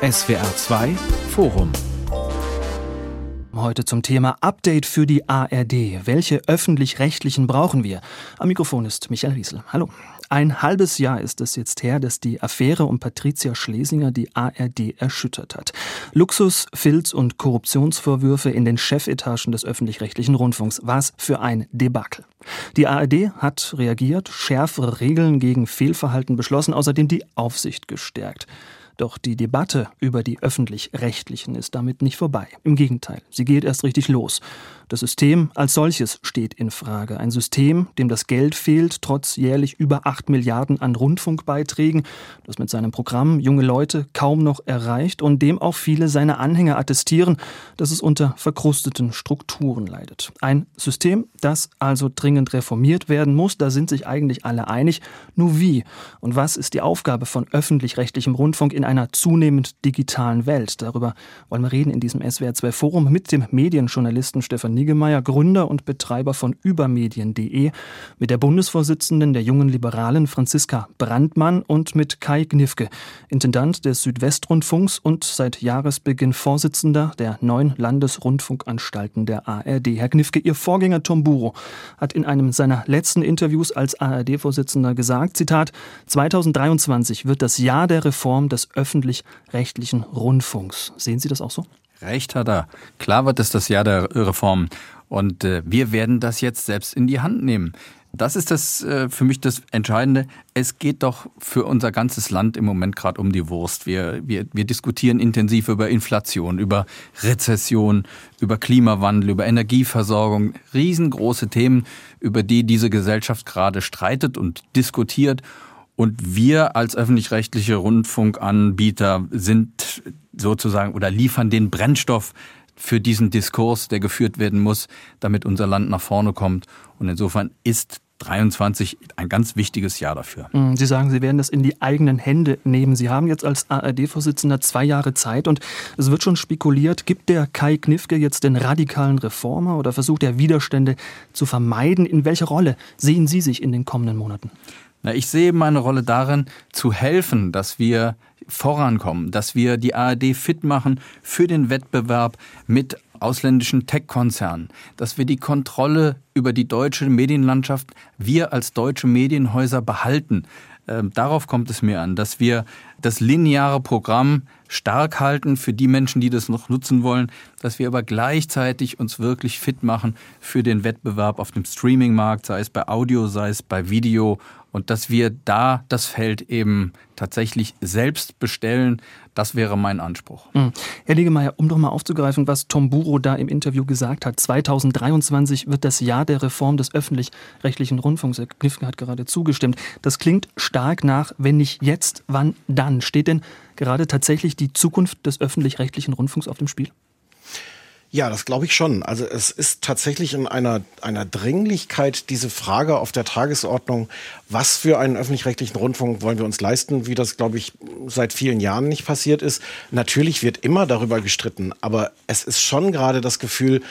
SWR 2 Forum Heute zum Thema Update für die ARD. Welche öffentlich-rechtlichen brauchen wir? Am Mikrofon ist Michael Riesel. Hallo. Ein halbes Jahr ist es jetzt her, dass die Affäre um Patricia Schlesinger die ARD erschüttert hat. Luxus, Filz und Korruptionsvorwürfe in den Chefetagen des öffentlich-rechtlichen Rundfunks. Was für ein Debakel. Die ARD hat reagiert, schärfere Regeln gegen Fehlverhalten beschlossen, außerdem die Aufsicht gestärkt. Doch die Debatte über die öffentlich-rechtlichen ist damit nicht vorbei. Im Gegenteil, sie geht erst richtig los. Das System als solches steht in Frage. Ein System, dem das Geld fehlt, trotz jährlich über 8 Milliarden an Rundfunkbeiträgen, das mit seinem Programm junge Leute kaum noch erreicht und dem auch viele seiner Anhänger attestieren, dass es unter verkrusteten Strukturen leidet. Ein System, das also dringend reformiert werden muss, da sind sich eigentlich alle einig. Nur wie und was ist die Aufgabe von öffentlich-rechtlichem Rundfunk in einer zunehmend digitalen Welt? Darüber wollen wir reden in diesem SWR2 Forum mit dem Medienjournalisten Stefan Niggemeier, Gründer und Betreiber von übermedien.de, mit der Bundesvorsitzenden der Jungen Liberalen Franziska Brandmann und mit Kai Gnifke, Intendant des Südwestrundfunks und seit Jahresbeginn Vorsitzender der neuen Landesrundfunkanstalten der ARD. Herr Gnifke, Ihr Vorgänger Tom Buro hat in einem seiner letzten Interviews als ARD-Vorsitzender gesagt, Zitat, 2023 wird das Jahr der Reform des öffentlich-rechtlichen Rundfunks. Sehen Sie das auch so? Recht hat er. Klar wird es das Jahr der Reform. Und äh, wir werden das jetzt selbst in die Hand nehmen. Das ist das äh, für mich das Entscheidende. Es geht doch für unser ganzes Land im Moment gerade um die Wurst. Wir, wir, wir diskutieren intensiv über Inflation, über Rezession, über Klimawandel, über Energieversorgung. Riesengroße Themen, über die diese Gesellschaft gerade streitet und diskutiert. Und wir als öffentlich-rechtliche Rundfunkanbieter sind sozusagen oder liefern den Brennstoff für diesen Diskurs, der geführt werden muss, damit unser Land nach vorne kommt. Und insofern ist 23 ein ganz wichtiges Jahr dafür. Mm, Sie sagen, Sie werden das in die eigenen Hände nehmen. Sie haben jetzt als ARD-Vorsitzender zwei Jahre Zeit und es wird schon spekuliert, gibt der Kai Knifke jetzt den radikalen Reformer oder versucht er Widerstände zu vermeiden? In welcher Rolle sehen Sie sich in den kommenden Monaten? Na, ich sehe meine Rolle darin, zu helfen, dass wir vorankommen, dass wir die ARD fit machen für den Wettbewerb mit ausländischen Tech-Konzernen, dass wir die Kontrolle über die deutsche Medienlandschaft, wir als deutsche Medienhäuser behalten. Ähm, darauf kommt es mir an, dass wir das lineare Programm stark halten für die Menschen, die das noch nutzen wollen, dass wir aber gleichzeitig uns wirklich fit machen für den Wettbewerb auf dem Streaming-Markt, sei es bei Audio, sei es bei Video und dass wir da das Feld eben tatsächlich selbst bestellen, das wäre mein Anspruch. Mhm. Herr Legemeier, um doch mal aufzugreifen, was Tom Buro da im Interview gesagt hat. 2023 wird das Jahr der Reform des öffentlich-rechtlichen Rundfunks. Herr Knifke hat gerade zugestimmt. Das klingt stark nach, wenn nicht jetzt, wann dann? Steht denn gerade tatsächlich die Zukunft des öffentlich-rechtlichen Rundfunks auf dem Spiel? Ja, das glaube ich schon. Also es ist tatsächlich in einer, einer Dringlichkeit diese Frage auf der Tagesordnung, was für einen öffentlich-rechtlichen Rundfunk wollen wir uns leisten, wie das, glaube ich, seit vielen Jahren nicht passiert ist. Natürlich wird immer darüber gestritten, aber es ist schon gerade das Gefühl,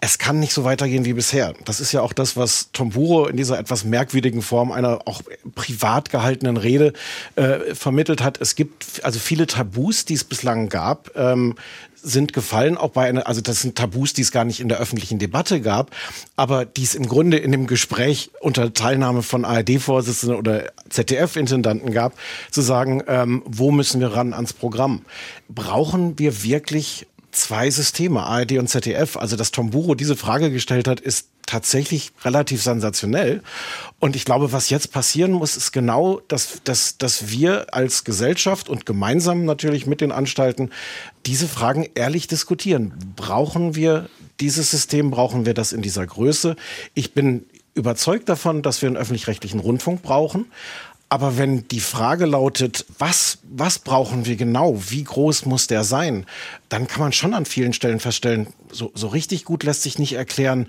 es kann nicht so weitergehen wie bisher. Das ist ja auch das, was Tom Buro in dieser etwas merkwürdigen Form einer auch privat gehaltenen Rede äh, vermittelt hat. Es gibt also viele Tabus, die es bislang gab, ähm, sind gefallen, auch bei einer, also das sind Tabus, die es gar nicht in der öffentlichen Debatte gab, aber die es im Grunde in dem Gespräch unter Teilnahme von ARD-Vorsitzenden oder ZDF-Intendanten gab, zu sagen, ähm, wo müssen wir ran ans Programm? Brauchen wir wirklich zwei Systeme, ARD und ZDF? Also, dass Tom Buro diese Frage gestellt hat, ist tatsächlich relativ sensationell. Und ich glaube, was jetzt passieren muss, ist genau, dass, dass, dass wir als Gesellschaft und gemeinsam natürlich mit den Anstalten diese Fragen ehrlich diskutieren. Brauchen wir dieses System? Brauchen wir das in dieser Größe? Ich bin überzeugt davon, dass wir einen öffentlich-rechtlichen Rundfunk brauchen. Aber wenn die Frage lautet, was, was brauchen wir genau? Wie groß muss der sein? Dann kann man schon an vielen Stellen feststellen, so, so richtig gut lässt sich nicht erklären,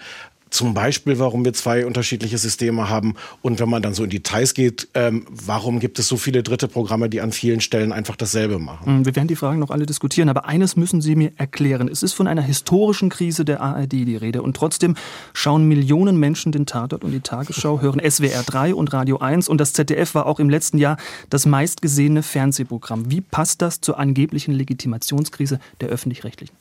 zum Beispiel, warum wir zwei unterschiedliche Systeme haben und wenn man dann so in Details geht, ähm, warum gibt es so viele dritte Programme, die an vielen Stellen einfach dasselbe machen. Mhm, wir werden die Fragen noch alle diskutieren, aber eines müssen Sie mir erklären. Es ist von einer historischen Krise der ARD die Rede und trotzdem schauen Millionen Menschen den Tatort und die Tagesschau, hören SWR 3 und Radio 1 und das ZDF war auch im letzten Jahr das meistgesehene Fernsehprogramm. Wie passt das zur angeblichen Legitimationskrise der öffentlich-rechtlichen?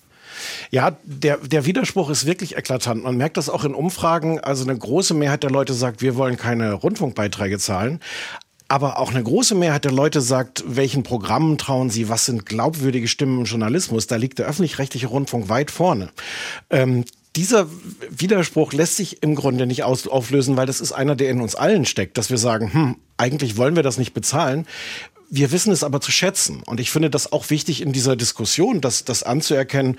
Ja, der, der Widerspruch ist wirklich eklatant. Man merkt das auch in Umfragen. Also eine große Mehrheit der Leute sagt, wir wollen keine Rundfunkbeiträge zahlen. Aber auch eine große Mehrheit der Leute sagt, welchen Programmen trauen sie, was sind glaubwürdige Stimmen im Journalismus. Da liegt der öffentlich-rechtliche Rundfunk weit vorne. Ähm, dieser Widerspruch lässt sich im Grunde nicht auflösen, weil das ist einer, der in uns allen steckt, dass wir sagen, hm, eigentlich wollen wir das nicht bezahlen. Wir wissen es aber zu schätzen. Und ich finde das auch wichtig in dieser Diskussion, das, das anzuerkennen.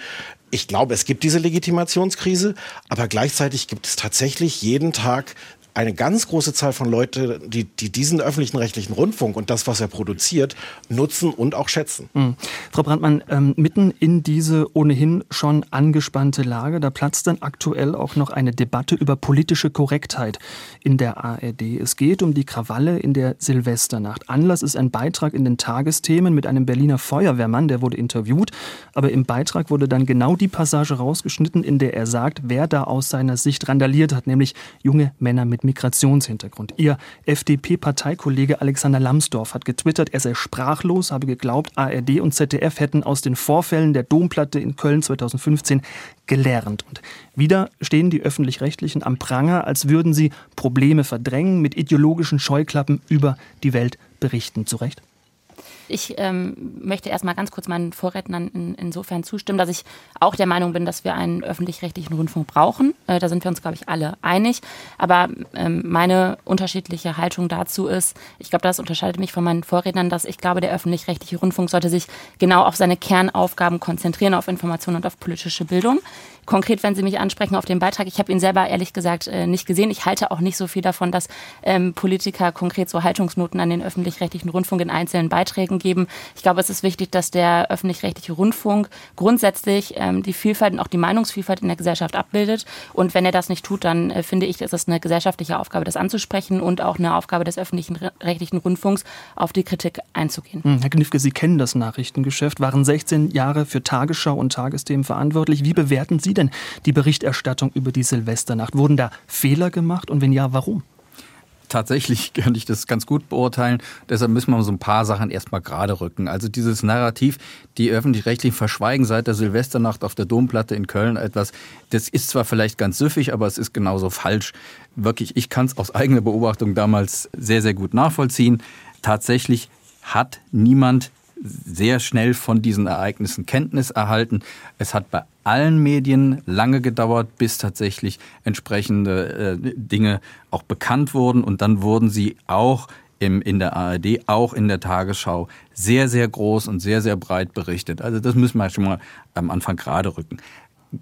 Ich glaube, es gibt diese Legitimationskrise, aber gleichzeitig gibt es tatsächlich jeden Tag eine ganz große Zahl von Leuten, die, die diesen öffentlichen rechtlichen Rundfunk und das, was er produziert, nutzen und auch schätzen. Mhm. Frau Brandmann, ähm, mitten in diese ohnehin schon angespannte Lage, da platzt dann aktuell auch noch eine Debatte über politische Korrektheit in der ARD. Es geht um die Krawalle in der Silvesternacht. Anlass ist ein Beitrag in den Tagesthemen mit einem Berliner Feuerwehrmann, der wurde interviewt, aber im Beitrag wurde dann genau die Passage rausgeschnitten, in der er sagt, wer da aus seiner Sicht randaliert hat, nämlich junge Männer mit Migrationshintergrund. Ihr FDP-Parteikollege Alexander Lambsdorff hat getwittert, er sei sprachlos, habe geglaubt, ARD und ZDF hätten aus den Vorfällen der Domplatte in Köln 2015 gelernt. Und wieder stehen die öffentlich-rechtlichen am Pranger, als würden sie Probleme verdrängen, mit ideologischen Scheuklappen über die Welt berichten. Zu Recht? Ich ähm, möchte erstmal ganz kurz meinen Vorrednern in, insofern zustimmen, dass ich auch der Meinung bin, dass wir einen öffentlich-rechtlichen Rundfunk brauchen. Äh, da sind wir uns, glaube ich, alle einig. Aber ähm, meine unterschiedliche Haltung dazu ist, ich glaube, das unterscheidet mich von meinen Vorrednern, dass ich glaube, der öffentlich-rechtliche Rundfunk sollte sich genau auf seine Kernaufgaben konzentrieren, auf Information und auf politische Bildung. Konkret, wenn Sie mich ansprechen auf den Beitrag, ich habe ihn selber ehrlich gesagt äh, nicht gesehen. Ich halte auch nicht so viel davon, dass ähm, Politiker konkret so Haltungsnoten an den öffentlich-rechtlichen Rundfunk in einzelnen Beiträgen geben. Ich glaube, es ist wichtig, dass der öffentlich-rechtliche Rundfunk grundsätzlich ähm, die Vielfalt und auch die Meinungsvielfalt in der Gesellschaft abbildet. Und wenn er das nicht tut, dann äh, finde ich, ist es eine gesellschaftliche Aufgabe, das anzusprechen und auch eine Aufgabe des öffentlichen rechtlichen Rundfunks, auf die Kritik einzugehen. Hm, Herr Knifke, Sie kennen das Nachrichtengeschäft, waren 16 Jahre für Tagesschau und Tagesthemen verantwortlich. Wie bewerten Sie denn die Berichterstattung über die Silvesternacht? Wurden da Fehler gemacht und wenn ja, warum? tatsächlich könnte ich das ganz gut beurteilen. Deshalb müssen wir so ein paar Sachen erstmal gerade rücken. Also dieses Narrativ, die öffentlich-rechtlichen verschweigen seit der Silvesternacht auf der Domplatte in Köln etwas, das ist zwar vielleicht ganz süffig, aber es ist genauso falsch. Wirklich, ich kann es aus eigener Beobachtung damals sehr, sehr gut nachvollziehen. Tatsächlich hat niemand sehr schnell von diesen Ereignissen Kenntnis erhalten. Es hat bei allen Medien lange gedauert, bis tatsächlich entsprechende äh, Dinge auch bekannt wurden und dann wurden sie auch im, in der ARD, auch in der Tagesschau sehr, sehr groß und sehr, sehr breit berichtet. Also das müssen wir schon mal am Anfang gerade rücken.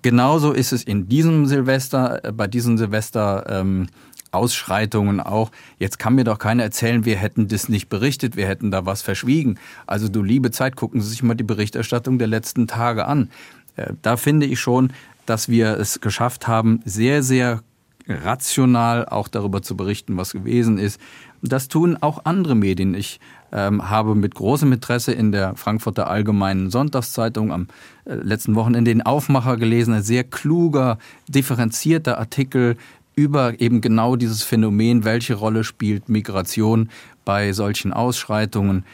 Genauso ist es in diesem Silvester, äh, bei diesen Silvester ähm, auch. Jetzt kann mir doch keiner erzählen, wir hätten das nicht berichtet, wir hätten da was verschwiegen. Also du liebe Zeit, gucken Sie sich mal die Berichterstattung der letzten Tage an. Äh, da finde ich schon, dass wir es geschafft haben, sehr, sehr rational auch darüber zu berichten, was gewesen ist. Das tun auch andere Medien. Ich ähm, habe mit großem Interesse in der Frankfurter Allgemeinen Sonntagszeitung am äh, letzten Wochenende den Aufmacher gelesen, ein sehr kluger, differenzierter Artikel über eben genau dieses Phänomen, welche Rolle spielt Migration bei solchen Ausschreitungen,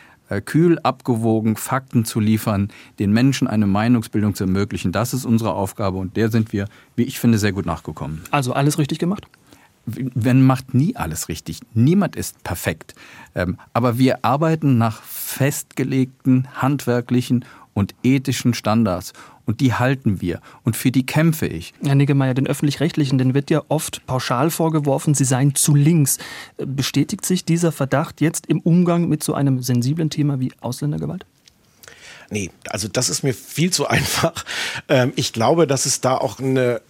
kühl abgewogen Fakten zu liefern, den Menschen eine Meinungsbildung zu ermöglichen. Das ist unsere Aufgabe und der sind wir, wie ich finde, sehr gut nachgekommen. Also alles richtig gemacht? Man macht nie alles richtig. Niemand ist perfekt. Ähm, aber wir arbeiten nach festgelegten handwerklichen und ethischen Standards und die halten wir und für die kämpfe ich. Herr Niggemeier, den Öffentlich-Rechtlichen, den wird ja oft pauschal vorgeworfen, sie seien zu links. Bestätigt sich dieser Verdacht jetzt im Umgang mit so einem sensiblen Thema wie Ausländergewalt? Nee, also das ist mir viel zu einfach. Ähm, ich glaube, dass es da auch eine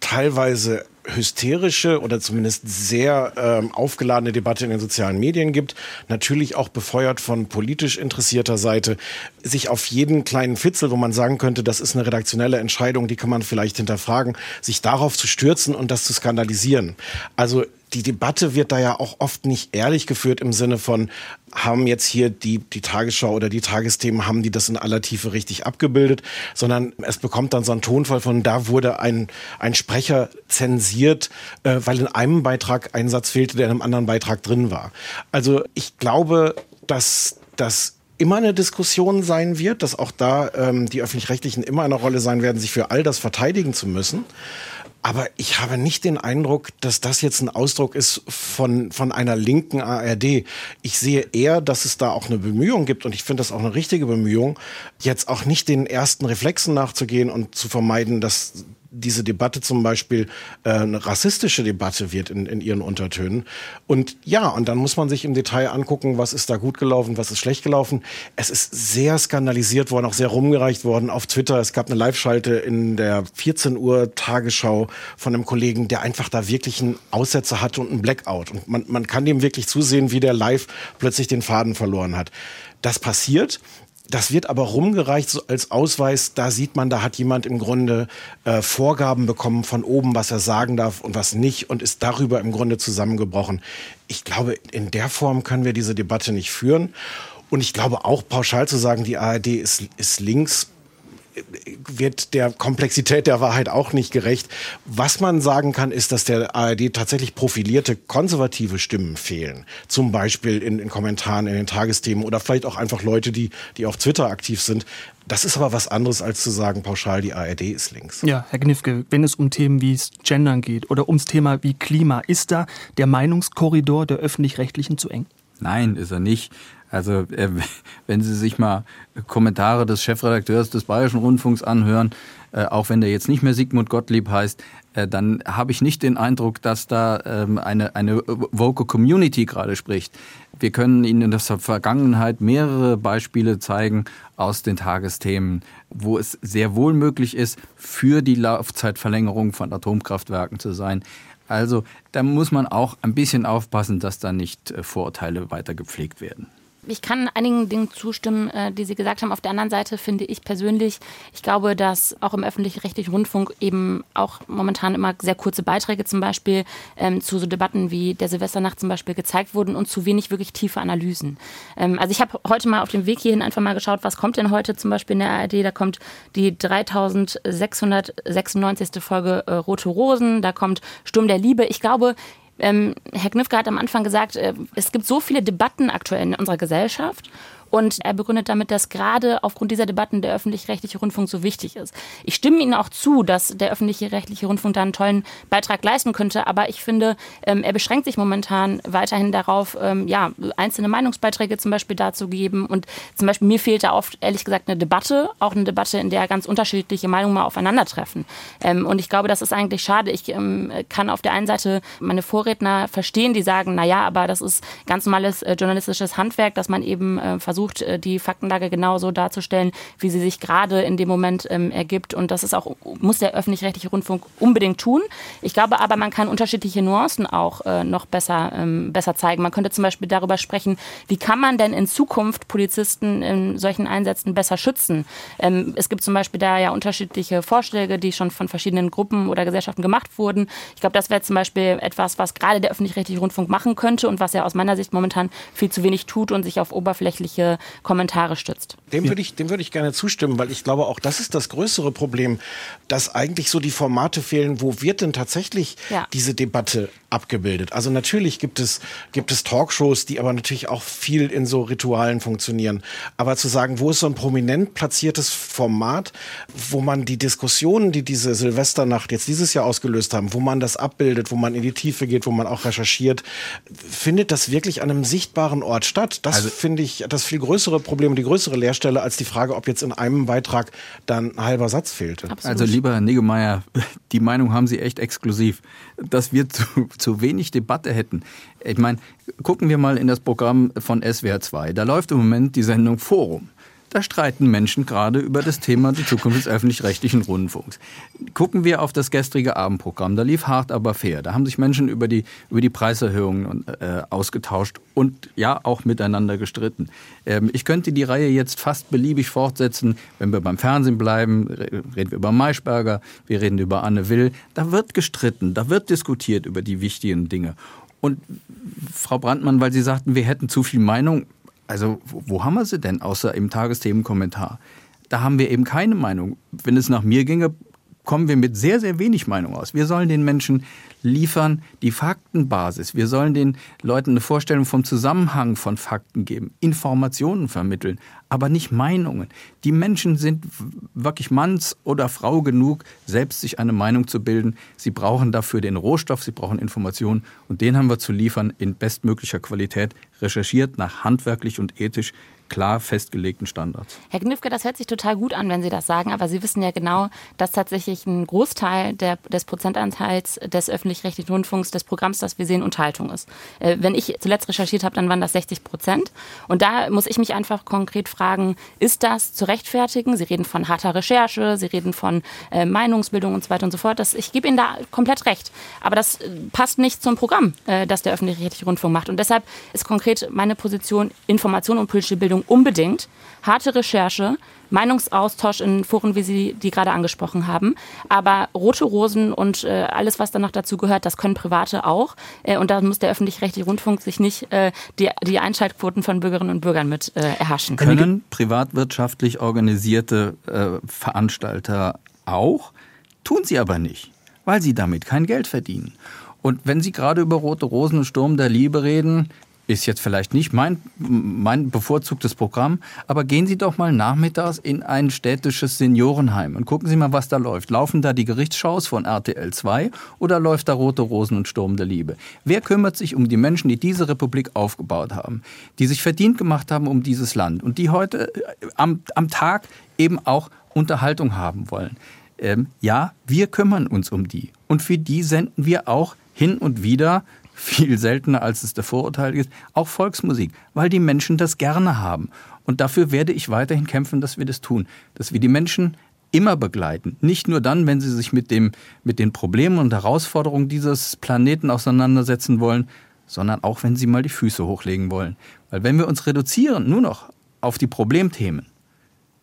teilweise hysterische oder zumindest sehr ähm, aufgeladene Debatte in den sozialen Medien gibt, natürlich auch befeuert von politisch interessierter Seite, sich auf jeden kleinen Fitzel, wo man sagen könnte, das ist eine redaktionelle Entscheidung, die kann man vielleicht hinterfragen, sich darauf zu stürzen und das zu skandalisieren. Also die Debatte wird da ja auch oft nicht ehrlich geführt im Sinne von, haben jetzt hier die, die Tagesschau oder die Tagesthemen, haben die das in aller Tiefe richtig abgebildet, sondern es bekommt dann so einen Tonfall von, da wurde ein, ein Sprecher zensiert, äh, weil in einem Beitrag ein Satz fehlte, der in einem anderen Beitrag drin war. Also ich glaube, dass das immer eine Diskussion sein wird, dass auch da ähm, die öffentlich-rechtlichen immer eine Rolle sein werden, sich für all das verteidigen zu müssen. Aber ich habe nicht den Eindruck, dass das jetzt ein Ausdruck ist von, von einer linken ARD. Ich sehe eher, dass es da auch eine Bemühung gibt und ich finde das auch eine richtige Bemühung, jetzt auch nicht den ersten Reflexen nachzugehen und zu vermeiden, dass diese Debatte zum Beispiel äh, eine rassistische Debatte wird in, in ihren Untertönen. Und ja, und dann muss man sich im Detail angucken, was ist da gut gelaufen, was ist schlecht gelaufen. Es ist sehr skandalisiert worden, auch sehr rumgereicht worden auf Twitter. Es gab eine Live-Schalte in der 14 Uhr Tagesschau von einem Kollegen, der einfach da wirklich einen Aussetzer hatte und einen Blackout. Und man, man kann dem wirklich zusehen, wie der live plötzlich den Faden verloren hat. Das passiert. Das wird aber rumgereicht als Ausweis. Da sieht man, da hat jemand im Grunde äh, Vorgaben bekommen von oben, was er sagen darf und was nicht und ist darüber im Grunde zusammengebrochen. Ich glaube, in der Form können wir diese Debatte nicht führen. Und ich glaube auch pauschal zu sagen, die ARD ist, ist links, wird der Komplexität der Wahrheit auch nicht gerecht. Was man sagen kann, ist, dass der ARD tatsächlich profilierte konservative Stimmen fehlen. Zum Beispiel in, in Kommentaren in den Tagesthemen oder vielleicht auch einfach Leute, die, die auf Twitter aktiv sind. Das ist aber was anderes, als zu sagen, pauschal, die ARD ist links. Ja, Herr Gnifke, wenn es um Themen wie Gendern geht oder ums Thema wie Klima, ist da der Meinungskorridor der öffentlich-rechtlichen zu eng? Nein, ist er nicht. Also äh, wenn Sie sich mal Kommentare des Chefredakteurs des Bayerischen Rundfunks anhören, äh, auch wenn der jetzt nicht mehr Sigmund Gottlieb heißt, äh, dann habe ich nicht den Eindruck, dass da ähm, eine, eine Vocal Community gerade spricht. Wir können Ihnen in der Vergangenheit mehrere Beispiele zeigen aus den Tagesthemen, wo es sehr wohl möglich ist, für die Laufzeitverlängerung von Atomkraftwerken zu sein. Also da muss man auch ein bisschen aufpassen, dass da nicht Vorurteile weiter gepflegt werden ich kann einigen Dingen zustimmen, äh, die Sie gesagt haben. Auf der anderen Seite finde ich persönlich, ich glaube, dass auch im öffentlich-rechtlichen Rundfunk eben auch momentan immer sehr kurze Beiträge zum Beispiel ähm, zu so Debatten wie der Silvesternacht zum Beispiel gezeigt wurden und zu wenig wirklich tiefe Analysen. Ähm, also ich habe heute mal auf dem Weg hierhin einfach mal geschaut, was kommt denn heute zum Beispiel in der ARD. Da kommt die 3696. Folge äh, Rote Rosen, da kommt Sturm der Liebe. Ich glaube, ähm, Herr Knifke hat am Anfang gesagt, äh, es gibt so viele Debatten aktuell in unserer Gesellschaft und er begründet damit, dass gerade aufgrund dieser Debatten der öffentlich-rechtliche Rundfunk so wichtig ist. Ich stimme Ihnen auch zu, dass der öffentlich-rechtliche Rundfunk da einen tollen Beitrag leisten könnte, aber ich finde, ähm, er beschränkt sich momentan weiterhin darauf, ähm, ja, einzelne Meinungsbeiträge zum Beispiel dazu geben. Und zum Beispiel mir fehlt da oft, ehrlich gesagt, eine Debatte, auch eine Debatte, in der ganz unterschiedliche Meinungen mal aufeinandertreffen. Ähm, und ich glaube, das ist eigentlich schade. Ich kann auf der einen Seite meine Vorredner verstehen, die sagen, na ja, aber das ist ganz normales äh, journalistisches Handwerk, dass man eben äh, versucht, versucht, äh, die Faktenlage genauso darzustellen, wie sie sich gerade in dem Moment ähm, ergibt. Und das ist auch, muss der öffentlich-rechtliche Rundfunk unbedingt tun. Ich glaube aber, man kann unterschiedliche Nuancen auch äh, noch besser, ähm, besser zeigen. Man könnte zum Beispiel darüber sprechen, wie kann man denn in Zukunft Polizisten in solchen Einsätzen besser schützen? Ähm, es gibt zum Beispiel da ja unterschiedliche Vorschläge, die schon von verschiedenen Gruppen oder Gesellschaften gemacht wurden. Ich glaube, das wäre zum Beispiel etwas, was gerade der öffentlich-rechtliche Rundfunk machen könnte und was er aus meiner Sicht momentan viel zu wenig tut und sich auf oberflächliche Kommentare stützt. Dem würde ich, dem würde ich gerne zustimmen, weil ich glaube, auch das ist das größere Problem, dass eigentlich so die Formate fehlen, wo wird denn tatsächlich ja. diese Debatte abgebildet? Also natürlich gibt es, gibt es Talkshows, die aber natürlich auch viel in so Ritualen funktionieren. Aber zu sagen, wo ist so ein prominent platziertes Format, wo man die Diskussionen, die diese Silvesternacht jetzt dieses Jahr ausgelöst haben, wo man das abbildet, wo man in die Tiefe geht, wo man auch recherchiert, findet das wirklich an einem sichtbaren Ort statt? Das also, finde ich das viel größere Problem, die größere Leerstelle als die Frage, ob jetzt in einem Beitrag dann ein halber Satz fehlte. Absolut. Also lieber Herr Niggemeier, die Meinung haben Sie echt exklusiv, dass wir zu, zu wenig Debatte hätten. Ich meine, gucken wir mal in das Programm von SWR 2. Da läuft im Moment die Sendung Forum. Da streiten Menschen gerade über das Thema die Zukunft des öffentlich-rechtlichen Rundfunks. Gucken wir auf das gestrige Abendprogramm. Da lief hart, aber fair. Da haben sich Menschen über die, über die Preiserhöhungen äh, ausgetauscht und ja auch miteinander gestritten. Ähm, ich könnte die Reihe jetzt fast beliebig fortsetzen. Wenn wir beim Fernsehen bleiben, reden wir über Maischberger, wir reden über Anne Will. Da wird gestritten, da wird diskutiert über die wichtigen Dinge. Und Frau Brandmann, weil Sie sagten, wir hätten zu viel Meinung, also wo haben wir sie denn, außer im Tagesthemenkommentar? Da haben wir eben keine Meinung. Wenn es nach mir ginge, kommen wir mit sehr, sehr wenig Meinung aus. Wir sollen den Menschen liefern die Faktenbasis. Wir sollen den Leuten eine Vorstellung vom Zusammenhang von Fakten geben, Informationen vermitteln, aber nicht Meinungen. Die Menschen sind wirklich Manns oder Frau genug, selbst sich eine Meinung zu bilden. Sie brauchen dafür den Rohstoff, sie brauchen Informationen und den haben wir zu liefern in bestmöglicher Qualität, recherchiert nach handwerklich und ethisch klar festgelegten Standards. Herr Knifke, das hört sich total gut an, wenn Sie das sagen, aber Sie wissen ja genau, dass tatsächlich ein Großteil der, des Prozentanteils des öffentlich-rechtlichen Rundfunks, des Programms, das wir sehen, Unterhaltung ist. Äh, wenn ich zuletzt recherchiert habe, dann waren das 60 Prozent. Und da muss ich mich einfach konkret fragen, ist das zu rechtfertigen? Sie reden von harter Recherche, Sie reden von äh, Meinungsbildung und so weiter und so fort. Das, ich gebe Ihnen da komplett recht. Aber das äh, passt nicht zum Programm, das der öffentlich-rechtliche Rundfunk macht. Und deshalb ist konkret meine Position Information und politische Bildung unbedingt. Harte Recherche, Meinungsaustausch in Foren, wie Sie die gerade angesprochen haben. Aber rote Rosen und äh, alles, was dann noch dazu gehört, das können Private auch. Äh, und da muss der öffentlich-rechtliche Rundfunk sich nicht äh, die, die Einschaltquoten von Bürgerinnen und Bürgern mit äh, erhaschen. Können privatwirtschaftlich organisierte äh, Veranstalter auch, tun sie aber nicht, weil sie damit kein Geld verdienen. Und wenn Sie gerade über Rote Rosen und Sturm der Liebe reden, ist jetzt vielleicht nicht mein, mein bevorzugtes Programm, aber gehen Sie doch mal nachmittags in ein städtisches Seniorenheim und gucken Sie mal, was da läuft. Laufen da die Gerichtsshows von RTL 2 oder läuft da Rote Rosen und Sturm der Liebe? Wer kümmert sich um die Menschen, die diese Republik aufgebaut haben, die sich verdient gemacht haben um dieses Land und die heute äh, am, am Tag eben auch Unterhaltung haben wollen? Ähm, ja, wir kümmern uns um die. Und für die senden wir auch hin und wieder viel seltener als es der Vorurteil ist, auch Volksmusik, weil die Menschen das gerne haben. Und dafür werde ich weiterhin kämpfen, dass wir das tun, dass wir die Menschen immer begleiten. Nicht nur dann, wenn sie sich mit, dem, mit den Problemen und Herausforderungen dieses Planeten auseinandersetzen wollen, sondern auch, wenn sie mal die Füße hochlegen wollen. Weil wenn wir uns reduzieren nur noch auf die Problemthemen,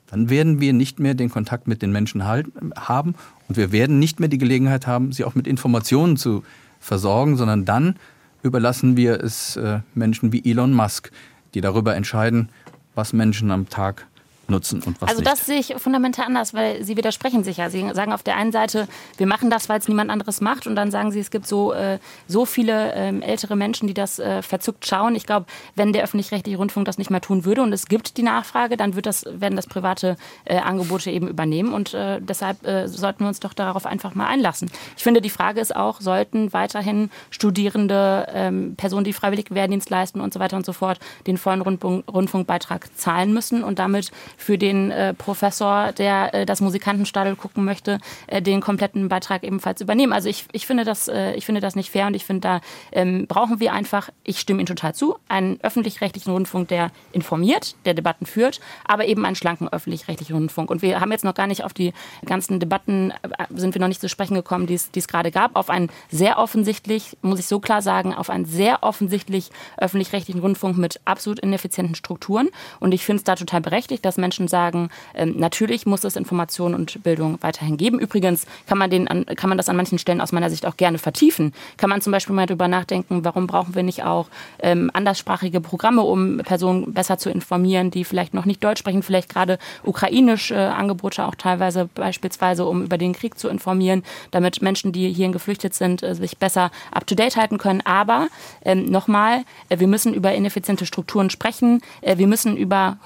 dann werden wir nicht mehr den Kontakt mit den Menschen halten, haben und wir werden nicht mehr die Gelegenheit haben, sie auch mit Informationen zu versorgen, sondern dann überlassen wir es äh, Menschen wie Elon Musk, die darüber entscheiden, was Menschen am Tag nutzen und was Also das sehe ich fundamental anders, weil Sie widersprechen sich ja. Sie sagen auf der einen Seite, wir machen das, weil es niemand anderes macht und dann sagen Sie, es gibt so, äh, so viele ähm, ältere Menschen, die das äh, verzückt schauen. Ich glaube, wenn der öffentlich-rechtliche Rundfunk das nicht mehr tun würde und es gibt die Nachfrage, dann wird das, werden das private äh, Angebote eben übernehmen und äh, deshalb äh, sollten wir uns doch darauf einfach mal einlassen. Ich finde, die Frage ist auch, sollten weiterhin Studierende, ähm, Personen, die freiwillig Wehrdienst leisten und so weiter und so fort, den vollen Rundfunk, Rundfunkbeitrag zahlen müssen und damit für den äh, Professor, der äh, das Musikantenstadel gucken möchte, äh, den kompletten Beitrag ebenfalls übernehmen. Also ich, ich, finde, das, äh, ich finde das nicht fair und ich finde, da ähm, brauchen wir einfach, ich stimme Ihnen total zu, einen öffentlich-rechtlichen Rundfunk, der informiert, der Debatten führt, aber eben einen schlanken öffentlich-rechtlichen Rundfunk. Und wir haben jetzt noch gar nicht auf die ganzen Debatten, äh, sind wir noch nicht zu sprechen gekommen, die es gerade gab, auf einen sehr offensichtlich, muss ich so klar sagen, auf einen sehr offensichtlich öffentlich-rechtlichen Rundfunk mit absolut ineffizienten Strukturen. Und ich finde es da total berechtigt, dass Menschen sagen, ähm, natürlich muss es Information und Bildung weiterhin geben. Übrigens kann man, den an, kann man das an manchen Stellen aus meiner Sicht auch gerne vertiefen. Kann man zum Beispiel mal darüber nachdenken, warum brauchen wir nicht auch ähm, anderssprachige Programme, um Personen besser zu informieren, die vielleicht noch nicht Deutsch sprechen, vielleicht gerade ukrainisch äh, Angebote auch teilweise beispielsweise, um über den Krieg zu informieren, damit Menschen, die hierhin geflüchtet sind, äh, sich besser up-to-date halten können. Aber ähm, nochmal, äh, wir müssen über ineffiziente Strukturen sprechen. Wir müssen über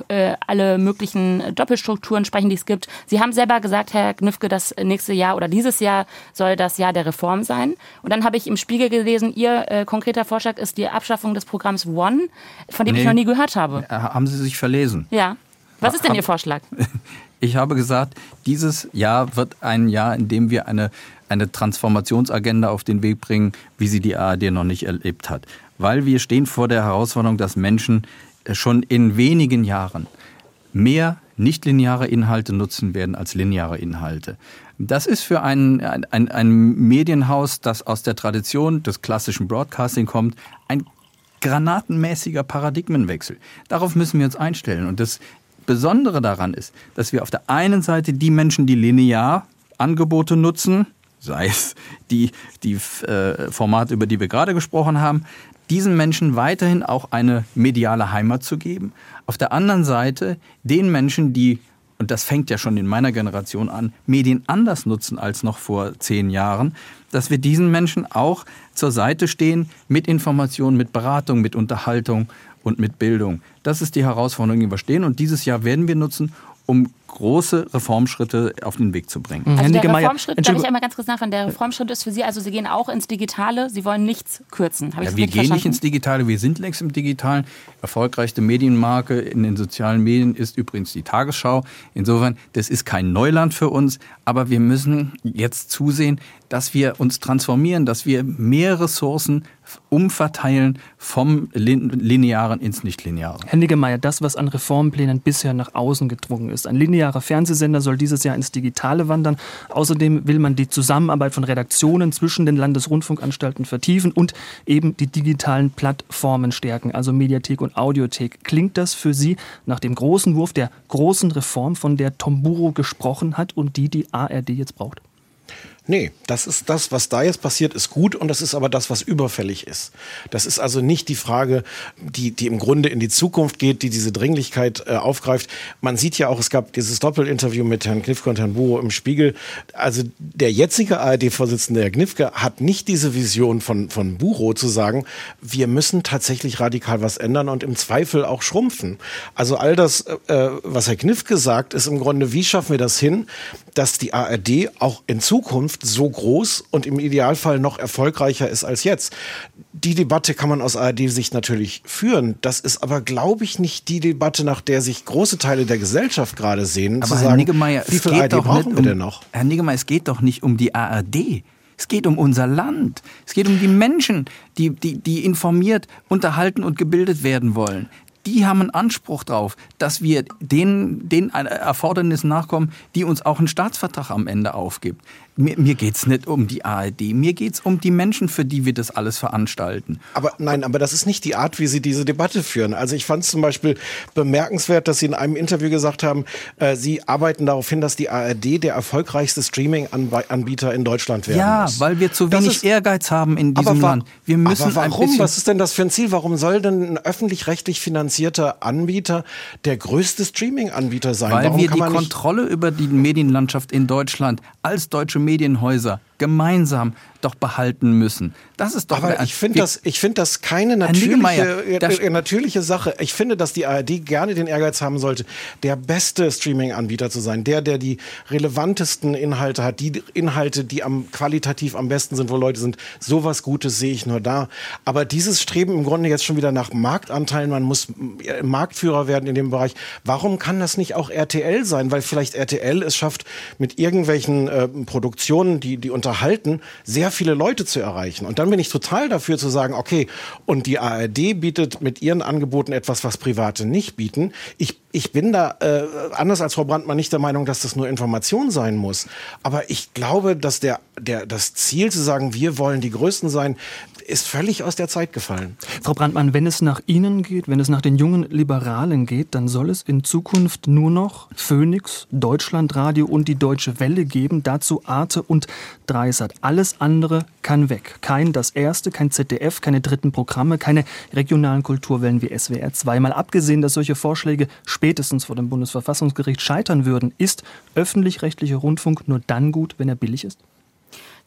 alle möglichen möglichen Doppelstrukturen sprechen, die es gibt. Sie haben selber gesagt, Herr Knüffke, das nächste Jahr oder dieses Jahr soll das Jahr der Reform sein. Und dann habe ich im Spiegel gelesen, Ihr äh, konkreter Vorschlag ist die Abschaffung des Programms One, von dem nee, ich noch nie gehört habe. Äh, haben Sie sich verlesen? Ja. Was ist denn Ihr Vorschlag? Ich habe gesagt, dieses Jahr wird ein Jahr, in dem wir eine, eine Transformationsagenda auf den Weg bringen, wie sie die ARD noch nicht erlebt hat. Weil wir stehen vor der Herausforderung, dass Menschen schon in wenigen Jahren mehr nichtlineare Inhalte nutzen werden als lineare Inhalte. Das ist für ein, ein, ein Medienhaus, das aus der Tradition des klassischen Broadcasting kommt, ein granatenmäßiger Paradigmenwechsel. Darauf müssen wir uns einstellen. Und das Besondere daran ist, dass wir auf der einen Seite die Menschen, die linear Angebote nutzen, sei es die, die äh, Formate, über die wir gerade gesprochen haben, diesen Menschen weiterhin auch eine mediale Heimat zu geben. Auf der anderen Seite den Menschen, die, und das fängt ja schon in meiner Generation an, Medien anders nutzen als noch vor zehn Jahren, dass wir diesen Menschen auch zur Seite stehen mit Informationen, mit Beratung, mit Unterhaltung und mit Bildung. Das ist die Herausforderung, die wir stehen. Und dieses Jahr werden wir nutzen, um große Reformschritte auf den Weg zu bringen. Also Herr der Reformschritt, darf ich einmal ganz kurz nachfragen, der Reformschritt ist für Sie, also Sie gehen auch ins Digitale, Sie wollen nichts kürzen. Ja, wir gehen verstanden? nicht ins Digitale, wir sind längst im Digitalen. Erfolgreichste Medienmarke in den sozialen Medien ist übrigens die Tagesschau. Insofern, das ist kein Neuland für uns, aber wir müssen jetzt zusehen, dass wir uns transformieren, dass wir mehr Ressourcen umverteilen vom Linearen ins Nichtlineare. Herr Niggemeier, das, was an Reformplänen bisher nach außen gedrungen ist, ein linearer Fernsehsender soll dieses Jahr ins Digitale wandern. Außerdem will man die Zusammenarbeit von Redaktionen zwischen den Landesrundfunkanstalten vertiefen und eben die digitalen Plattformen stärken, also Mediathek und Audiothek. Klingt das für Sie nach dem großen Wurf der großen Reform, von der Tomburo gesprochen hat und die die ARD jetzt braucht? Nee, das ist das, was da jetzt passiert, ist gut und das ist aber das, was überfällig ist. Das ist also nicht die Frage, die, die im Grunde in die Zukunft geht, die diese Dringlichkeit äh, aufgreift. Man sieht ja auch, es gab dieses Doppelinterview mit Herrn Knifke und Herrn Buro im Spiegel. Also der jetzige ARD-Vorsitzende, Herr Knifke, hat nicht diese Vision von, von Buro zu sagen, wir müssen tatsächlich radikal was ändern und im Zweifel auch schrumpfen. Also all das, äh, was Herr Knifke sagt, ist im Grunde, wie schaffen wir das hin, dass die ARD auch in Zukunft so groß und im Idealfall noch erfolgreicher ist als jetzt. Die Debatte kann man aus ARD-Sicht natürlich führen. Das ist aber, glaube ich, nicht die Debatte, nach der sich große Teile der Gesellschaft gerade sehen. Aber Herr sagen, Niggemeier, wie viel ARD brauchen wir um, denn noch? Herr Niggemeier, es geht doch nicht um die ARD. Es geht um unser Land. Es geht um die Menschen, die, die, die informiert, unterhalten und gebildet werden wollen die haben einen Anspruch drauf, dass wir den, den Erfordernissen nachkommen, die uns auch ein Staatsvertrag am Ende aufgibt. Mir, mir geht es nicht um die ARD, mir geht es um die Menschen, für die wir das alles veranstalten. Aber nein, aber das ist nicht die Art, wie Sie diese Debatte führen. Also ich fand es zum Beispiel bemerkenswert, dass Sie in einem Interview gesagt haben, äh, Sie arbeiten darauf hin, dass die ARD der erfolgreichste Streaming-Anbieter in Deutschland werden ja, muss. Ja, weil wir zu wenig ist, Ehrgeiz haben in diesem Land. Wir müssen aber warum? Was ist denn das für ein Ziel? Warum soll denn ein öffentlich-rechtlich finanzierter Anbieter der größte Streaming-Anbieter sein? Weil warum wir die Kontrolle über die Medienlandschaft in Deutschland als deutsche Medienhäuser gemeinsam doch behalten müssen. Das ist doch. Aber ich finde das, ich finde das keine natürliche, äh, natürliche Sache. Ich finde, dass die ARD gerne den Ehrgeiz haben sollte, der beste Streaming-Anbieter zu sein, der, der die relevantesten Inhalte hat, die Inhalte, die am qualitativ am besten sind, wo Leute sind. Sowas Gutes sehe ich nur da. Aber dieses Streben im Grunde jetzt schon wieder nach Marktanteilen, man muss äh, Marktführer werden in dem Bereich. Warum kann das nicht auch RTL sein? Weil vielleicht RTL es schafft, mit irgendwelchen äh, Produktionen, die die unterhalten, sehr viele Leute zu erreichen. Und dann bin ich total dafür zu sagen, okay, und die ARD bietet mit ihren Angeboten etwas, was Private nicht bieten. Ich, ich bin da, äh, anders als Frau Brandmann, nicht der Meinung, dass das nur Information sein muss. Aber ich glaube, dass der, der, das Ziel zu sagen, wir wollen die Größten sein, ist völlig aus der Zeit gefallen. Frau Brandmann, wenn es nach Ihnen geht, wenn es nach den jungen Liberalen geht, dann soll es in Zukunft nur noch Phoenix, Deutschlandradio und die Deutsche Welle geben, dazu Arte und Dreisat. Alles andere kann weg. Kein das Erste, kein ZDF, keine dritten Programme, keine regionalen Kulturwellen wie SWR 2. Mal abgesehen, dass solche Vorschläge spätestens vor dem Bundesverfassungsgericht scheitern würden, ist öffentlich-rechtlicher Rundfunk nur dann gut, wenn er billig ist?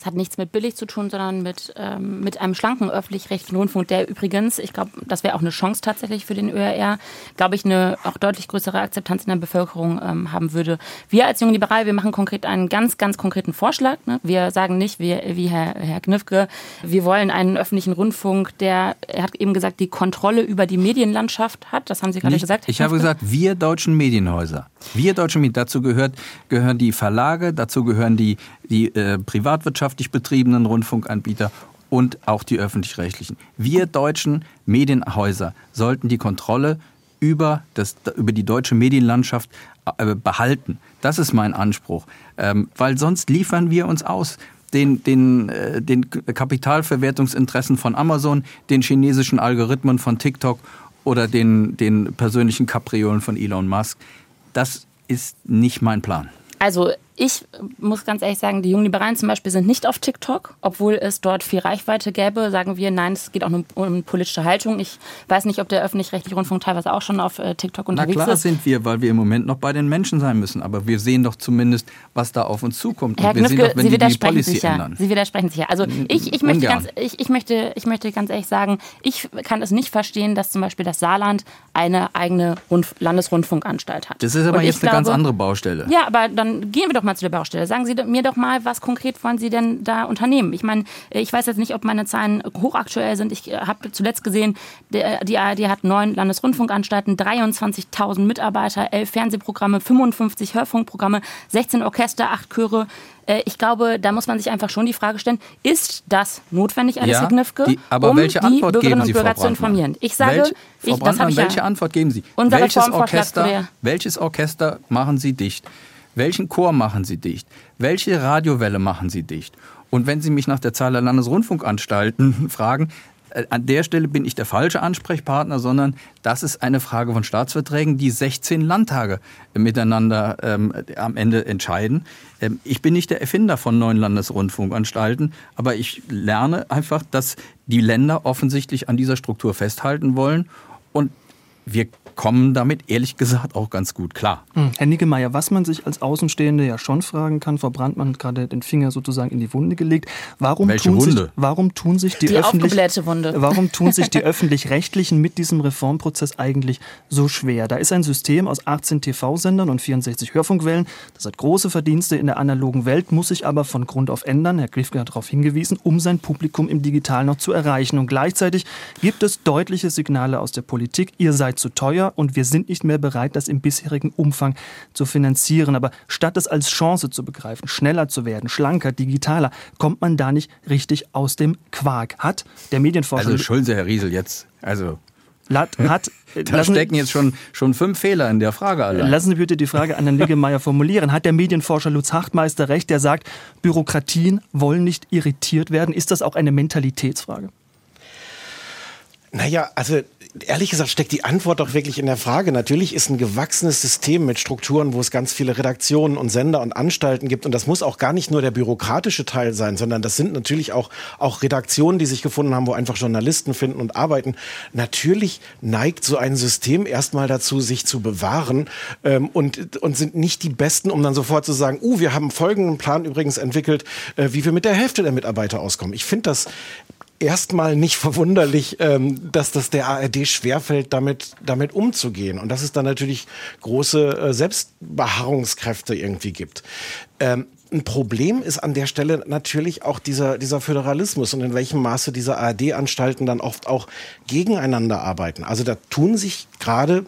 Es hat nichts mit billig zu tun, sondern mit, ähm, mit einem schlanken öffentlich-rechtlichen Rundfunk, der übrigens, ich glaube, das wäre auch eine Chance tatsächlich für den ÖRR, glaube ich, eine auch deutlich größere Akzeptanz in der Bevölkerung ähm, haben würde. Wir als Junge Liberal, wir machen konkret einen ganz, ganz konkreten Vorschlag. Ne? Wir sagen nicht, wie, wie Herr, Herr Knifke, wir wollen einen öffentlichen Rundfunk, der, er hat eben gesagt, die Kontrolle über die Medienlandschaft hat. Das haben Sie gerade nicht, gesagt. Herr ich habe gesagt, wir deutschen Medienhäuser. Wir deutschen Medien, dazu gehört, gehören die Verlage, dazu gehören die, die äh, privatwirtschaftlich betriebenen Rundfunkanbieter und auch die öffentlich-rechtlichen. Wir deutschen Medienhäuser sollten die Kontrolle über, das, über die deutsche Medienlandschaft äh, behalten. Das ist mein Anspruch. Ähm, weil sonst liefern wir uns aus den, den, äh, den Kapitalverwertungsinteressen von Amazon, den chinesischen Algorithmen von TikTok oder den, den persönlichen Kapriolen von Elon Musk. Das ist nicht mein Plan. Also ich muss ganz ehrlich sagen, die Jungliberalen zum Beispiel sind nicht auf TikTok, obwohl es dort viel Reichweite gäbe. Sagen wir, nein, es geht auch um, um politische Haltung. Ich weiß nicht, ob der öffentlich-rechtliche Rundfunk teilweise auch schon auf äh, TikTok unterwegs ist. Na klar ist. sind wir, weil wir im Moment noch bei den Menschen sein müssen. Aber wir sehen doch zumindest, was da auf uns zukommt. Herr Und wir Knüffke, sehen doch, wenn Sie die die widersprechen Policy sich ja. ändern. Sie widersprechen sich ja. Also ich, ich, möchte Ungern. ganz, ich, ich, möchte, ich möchte ganz ehrlich sagen, ich kann es nicht verstehen, dass zum Beispiel das Saarland eine eigene Rundf Landesrundfunkanstalt hat. Das ist aber Und jetzt eine ganz glaube- andere Baustelle. Ja, aber dann gehen wir doch mal zu der Baustelle. Sagen Sie mir doch mal, was konkret wollen Sie denn da unternehmen? Ich meine, ich weiß jetzt nicht, ob meine Zahlen hochaktuell sind. Ich äh, habe zuletzt gesehen, der, die ARD hat neun Landesrundfunkanstalten, 23.000 Mitarbeiter, elf Fernsehprogramme, 55 Hörfunkprogramme, 16 Orchester, acht Chöre. Äh, Ich glaube, da muss man sich einfach schon die Frage stellen, ist das notwendig, Alice Ja, Knüffke, die- aber um welche die Antwort Bürgerinnen geben Sie, und Bürger zu informieren? Ich sage, Welche, ich, Frau das habe Brandmann, ich welche ja, Antwort geben Sie? Welches Orchester, welches Orchester machen Sie dicht? Welchen Chor machen Sie dicht? Welche Radiowelle machen Sie dicht? Und wenn Sie mich nach der Zahl der Landesrundfunkanstalten fragen, äh, an der Stelle bin ich der falsche Ansprechpartner, sondern das ist eine Frage von Staatsverträgen, die 16 Landtage miteinander ähm, am Ende entscheiden. Ähm, ich bin nicht der Erfinder von neuen Landesrundfunkanstalten, aber ich lerne einfach, dass die Länder offensichtlich an dieser Struktur festhalten wollen und wir kommen damit ehrlich gesagt auch ganz gut klar. Hm, Herr Niggemeier, was man sich als Außenstehende ja schon fragen kann, Frau Brandmann hat gerade den Finger sozusagen in die Wunde gelegt. Warum Welche tun sich, Wunde? warum tun sich die, Die öffentlich, Wunde. warum tun sich die öffentlich-rechtlichen mit diesem Reformprozess eigentlich so schwer? Da ist ein System aus 18 TV-Sendern und 64 Hörfunkwellen. Das hat große Verdienste in der analogen Welt, muss sich aber von Grund auf ändern. Herr Klifke hat darauf hingewiesen, um sein Publikum im Digital noch zu erreichen. Und gleichzeitig gibt es deutliche Signale aus der Politik. Ihr seid zu teuer und wir sind nicht mehr bereit, das im bisherigen Umfang zu finanzieren. Aber statt es als Chance zu begreifen, schneller zu werden, schlanker, digitaler, kommt man da nicht richtig aus dem Quark. Hat der Medienforscher Also Schulze, Herr Riesel, jetzt, also Lat, hat, da lassen, stecken jetzt schon, schon fünf Fehler in der Frage allein. lassen Sie bitte die Frage an Herrn Niggemeier formulieren. Hat der Medienforscher Lutz Hartmeister recht, der sagt, Bürokratien wollen nicht irritiert werden? Ist das auch eine Mentalitätsfrage? Naja, also ehrlich gesagt steckt die Antwort doch wirklich in der Frage. Natürlich ist ein gewachsenes System mit Strukturen, wo es ganz viele Redaktionen und Sender und Anstalten gibt. Und das muss auch gar nicht nur der bürokratische Teil sein, sondern das sind natürlich auch, auch Redaktionen, die sich gefunden haben, wo einfach Journalisten finden und arbeiten. Natürlich neigt so ein System erstmal dazu, sich zu bewahren ähm, und, und sind nicht die Besten, um dann sofort zu sagen, uh, wir haben folgenden Plan übrigens entwickelt, äh, wie wir mit der Hälfte der Mitarbeiter auskommen. Ich finde das erstmal nicht verwunderlich, ähm, dass das der ARD schwerfällt, damit, damit umzugehen. Und dass es dann natürlich große äh, Selbstbeharrungskräfte irgendwie gibt. Ähm, ein Problem ist an der Stelle natürlich auch dieser, dieser Föderalismus und in welchem Maße diese ARD-Anstalten dann oft auch gegeneinander arbeiten. Also da tun sich gerade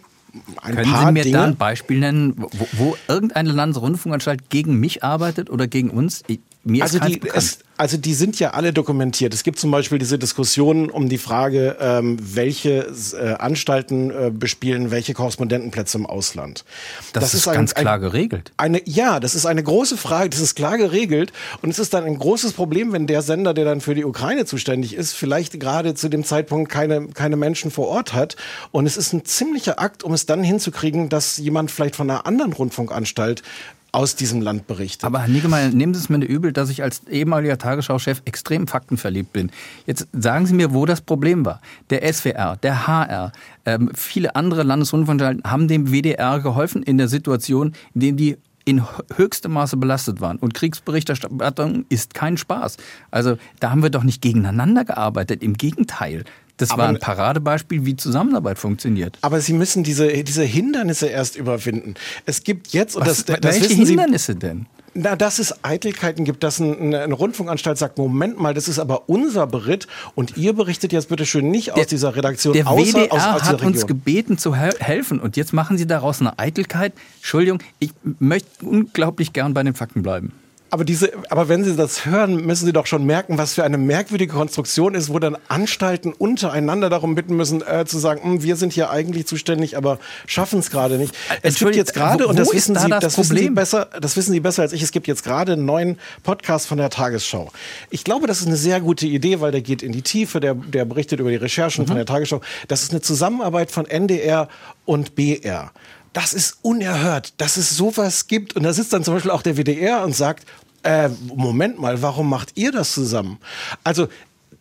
ein Können Sie mir Dinge. da ein Beispiel nennen, wo, wo irgendeine Landesrundfunkanstalt gegen mich arbeitet oder gegen uns? Ich, mir Also ist die, es, also die sind ja alle dokumentiert. Es gibt zum Beispiel diese Diskussionen um die Frage, ähm, welche äh, Anstalten äh, bespielen welche Korrespondentenplätze im Ausland. das, ist ganz klar geregelt. Eine, ja, das ist eine große Frage, das ist klar geregelt. Und es ist dann ein großes Problem, wenn der Sender, der dann für die Ukraine zuständig ist, vielleicht gerade zu dem Zeitpunkt keine, keine Menschen vor Ort hat. Und es ist ein ziemlicher Akt, um es dann hinzukriegen, dass jemand vielleicht von einer anderen Rundfunkanstalt aus diesem Land berichtet. Aber Herr Niggemeier, nehmen Sie es mir nicht übel, dass ich als ehemaliger Tagesschau-Chef extrem faktenverliebt bin. Jetzt sagen Sie mir, wo das Problem war. Der SWR, der HR, ähm, viele andere Landesrundfunkanstalten haben dem WDR geholfen in der Situation, in der die in höchstem Maße belastet waren. Und Kriegsberichterstattung ist kein Spaß. Also da haben wir doch nicht gegeneinander gearbeitet. Im Gegenteil. Das Aber- war ein Paradebeispiel, wie Zusammenarbeit funktioniert. Aber Sie müssen diese, diese Hindernisse erst überwinden. Es gibt jetzt, und Was, das, das welche wissen Sie, Hindernisse denn? Na, dass es Eitelkeiten gibt, dass ein, eine, Rundfunkanstalt sagt, Moment mal, das ist aber unser Bericht und ihr berichtet jetzt bitte schön nicht aus dieser Redaktion, Der außer WDR aus, aus hat der uns gebeten zu hel helfen und jetzt machen Sie daraus eine Eitelkeit. Entschuldigung, ich möchte unglaublich gern bei den Fakten bleiben. Aber diese, aber wenn Sie das hören, müssen Sie doch schon merken, was für eine merkwürdige Konstruktion ist, wo dann Anstalten untereinander darum bitten müssen, äh, zu sagen, hm, wir sind hier eigentlich zuständig, aber schaffen es gerade nicht. Es gibt jetzt gerade, und das wissen da Sie, das, das wissen Sie besser, das wissen Sie besser als ich, es gibt jetzt gerade einen neuen Podcast von der Tagesschau. Ich glaube, das ist eine sehr gute Idee, weil der geht in die Tiefe, der, der berichtet über die Recherchen mhm. von der Tagesschau. Das ist eine Zusammenarbeit von NDR und BR das ist unerhört, dass es sowas gibt. Und da sitzt dann zum Beispiel auch der WDR und sagt, äh, Moment mal, warum macht ihr das zusammen? Also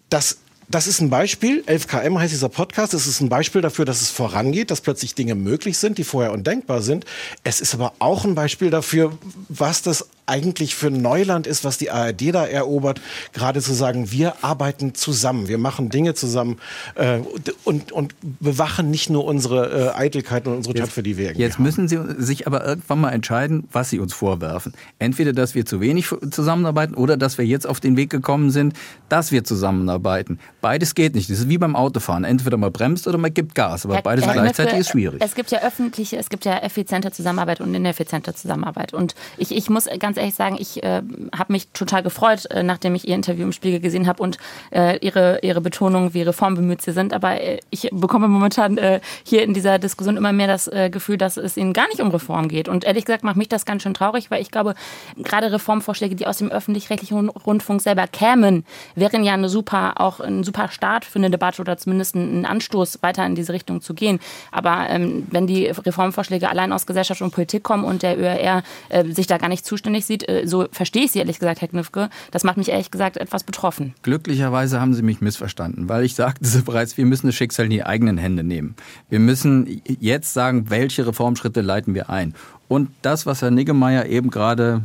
das das ist ein Beispiel, 11KM heißt dieser Podcast, das ist ein Beispiel dafür, dass es vorangeht, dass plötzlich Dinge möglich sind, die vorher undenkbar sind. Es ist aber auch ein Beispiel dafür, was das eigentlich für Neuland ist, was die ARD da erobert, gerade zu sagen, wir arbeiten zusammen, wir machen Dinge zusammen äh, und, und bewachen nicht nur unsere äh, Eitelkeiten und unsere Töpfe, die wir irgendwie Jetzt haben. müssen Sie sich aber irgendwann mal entscheiden, was Sie uns vorwerfen. Entweder, dass wir zu wenig zusammenarbeiten oder dass wir jetzt auf den Weg gekommen sind, dass wir zusammenarbeiten. Beides geht nicht. Das ist wie beim Autofahren. Entweder man bremst oder man gibt Gas. Aber beides Herr gleichzeitig Knöpfe, ist schwierig. Es gibt ja öffentliche, es gibt ja effiziente Zusammenarbeit und ineffiziente Zusammenarbeit. Und ich, ich muss ganz ehrlich sagen, ich äh, habe mich total gefreut, äh, nachdem ich Ihr Interview im Spiegel gesehen habe und äh, Ihre, Ihre Betonung, wie reformbemüht Sie sind. Aber äh, ich bekomme momentan äh, hier in dieser Diskussion immer mehr das äh, Gefühl, dass es Ihnen gar nicht um Reform geht. Und ehrlich gesagt macht mich das ganz schön traurig, weil ich glaube, gerade Reformvorschläge, die aus dem öffentlich-rechtlichen Rundfunk selber kämen, wären ja eine super, auch ein super Start für eine Debatte oder zumindest ein Anstoß, weiter in diese Richtung zu gehen. Aber ähm, wenn die Reformvorschläge allein aus Gesellschaft und Politik kommen und der ÖRR äh, sich da gar nicht zuständig sieht, äh, so verstehe ich Sie ehrlich gesagt, Herr Knüffke, das macht mich ehrlich gesagt etwas betroffen. Glücklicherweise haben Sie mich missverstanden, weil ich sagte bereits, wir müssen das Schicksal in die eigenen Hände nehmen. Wir müssen jetzt sagen, welche Reformschritte leiten wir ein. Und das, was Herr Niggemeier eben gerade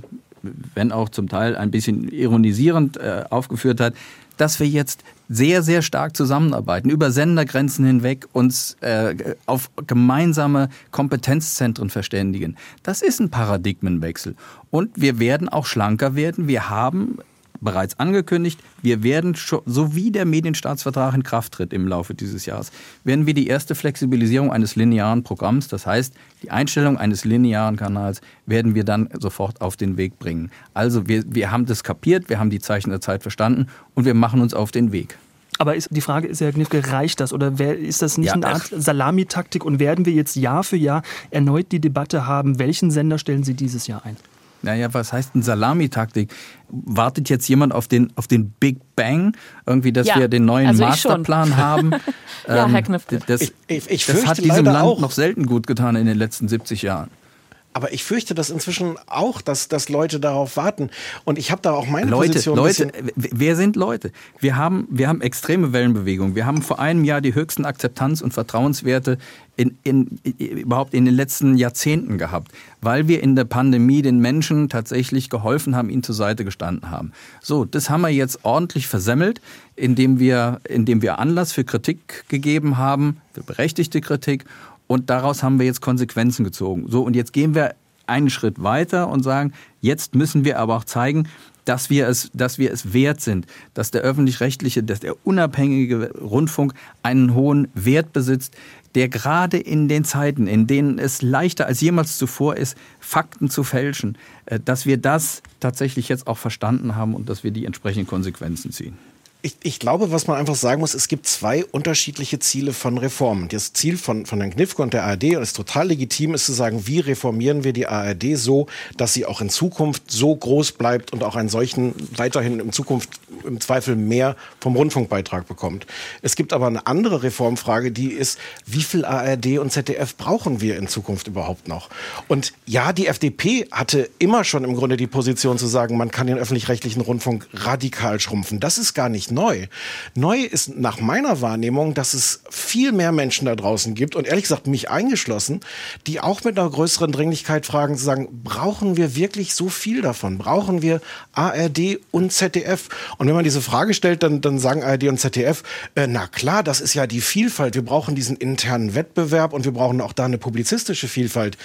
wenn auch zum Teil ein bisschen ironisierend äh, aufgeführt hat, dass wir jetzt sehr, sehr stark zusammenarbeiten, über Sendergrenzen hinweg uns äh, auf gemeinsame Kompetenzzentren verständigen. Das ist ein Paradigmenwechsel. Und wir werden auch schlanker werden. Wir haben bereits angekündigt, wir werden, so wie der Medienstaatsvertrag in Kraft tritt im Laufe dieses Jahres, werden wir die erste Flexibilisierung eines linearen Programms, das heißt die Einstellung eines linearen Kanals, werden wir dann sofort auf den Weg bringen. Also wir, wir haben das kapiert, wir haben die Zeichen der Zeit verstanden und wir machen uns auf den Weg. Aber ist, die Frage ist ja, Knifke, reicht das oder wer, ist das nicht ja, eine Art Salamitaktik und werden wir jetzt Jahr für Jahr erneut die Debatte haben, welchen Sender stellen Sie dieses Jahr ein? Naja, was heißt denn Salamitaktik? Wartet jetzt jemand auf den, auf den Big Bang? Irgendwie, dass ja, wir den neuen also Masterplan haben? ja, Herr ähm, Knüpfke. Das, ich, ich, ich das hat diesem Land auch. noch selten gut getan in den letzten 70 Jahren. Aber ich fürchte das inzwischen auch, dass, dass Leute darauf warten. Und ich habe da auch meine Leute, Position. Leute, wer sind Leute? Wir haben, wir haben extreme Wellenbewegungen. Wir haben vor einem Jahr die höchsten Akzeptanz- und Vertrauenswerte in, in, überhaupt in den letzten Jahrzehnten gehabt, weil wir in der Pandemie den Menschen tatsächlich geholfen haben, ihnen zur Seite gestanden haben. So, das haben wir jetzt ordentlich versemmelt, indem wir, indem wir Anlass für Kritik gegeben haben, für berechtigte Kritik und daraus haben wir jetzt Konsequenzen gezogen. So, und jetzt gehen wir einen Schritt weiter und sagen, jetzt müssen wir aber auch zeigen, dass wir es, dass wir es wert sind, dass der öffentlich-rechtliche, dass der unabhängige Rundfunk einen hohen Wert besitzt, der gerade in den Zeiten, in denen es leichter als jemals zuvor ist, Fakten zu fälschen, äh, dass wir das tatsächlich jetzt auch verstanden haben und dass wir die entsprechenden Konsequenzen ziehen. Ich, ich, glaube, was man einfach sagen muss, es gibt zwei unterschiedliche Ziele von Reformen. Das Ziel von, von Herrn Knifke und der ARD, und ist total legitim, ist zu sagen, wie reformieren wir die ARD so, dass sie auch in Zukunft so groß bleibt und auch einen solchen weiterhin in Zukunft im Zweifel mehr vom Rundfunkbeitrag bekommt. Es gibt aber eine andere Reformfrage, die ist, wie viel ARD und ZDF brauchen wir in Zukunft überhaupt noch? Und ja, die FDP hatte immer schon im Grunde die Position zu sagen, man kann den öffentlich-rechtlichen Rundfunk radikal schrumpfen. Das ist gar nicht neu. Neu ist nach meiner Wahrnehmung, dass es viel mehr Menschen da draußen gibt und ehrlich gesagt mich eingeschlossen, die auch mit einer größeren Dringlichkeit fragen, zu sagen, brauchen wir wirklich so viel davon? Brauchen wir ARD und ZDF? Und wenn man diese Frage stellt, dann, dann sagen ARD und ZDF, äh, na klar, das ist ja die Vielfalt. Wir brauchen diesen internen Wettbewerb und wir brauchen auch da eine publizistische Vielfalt.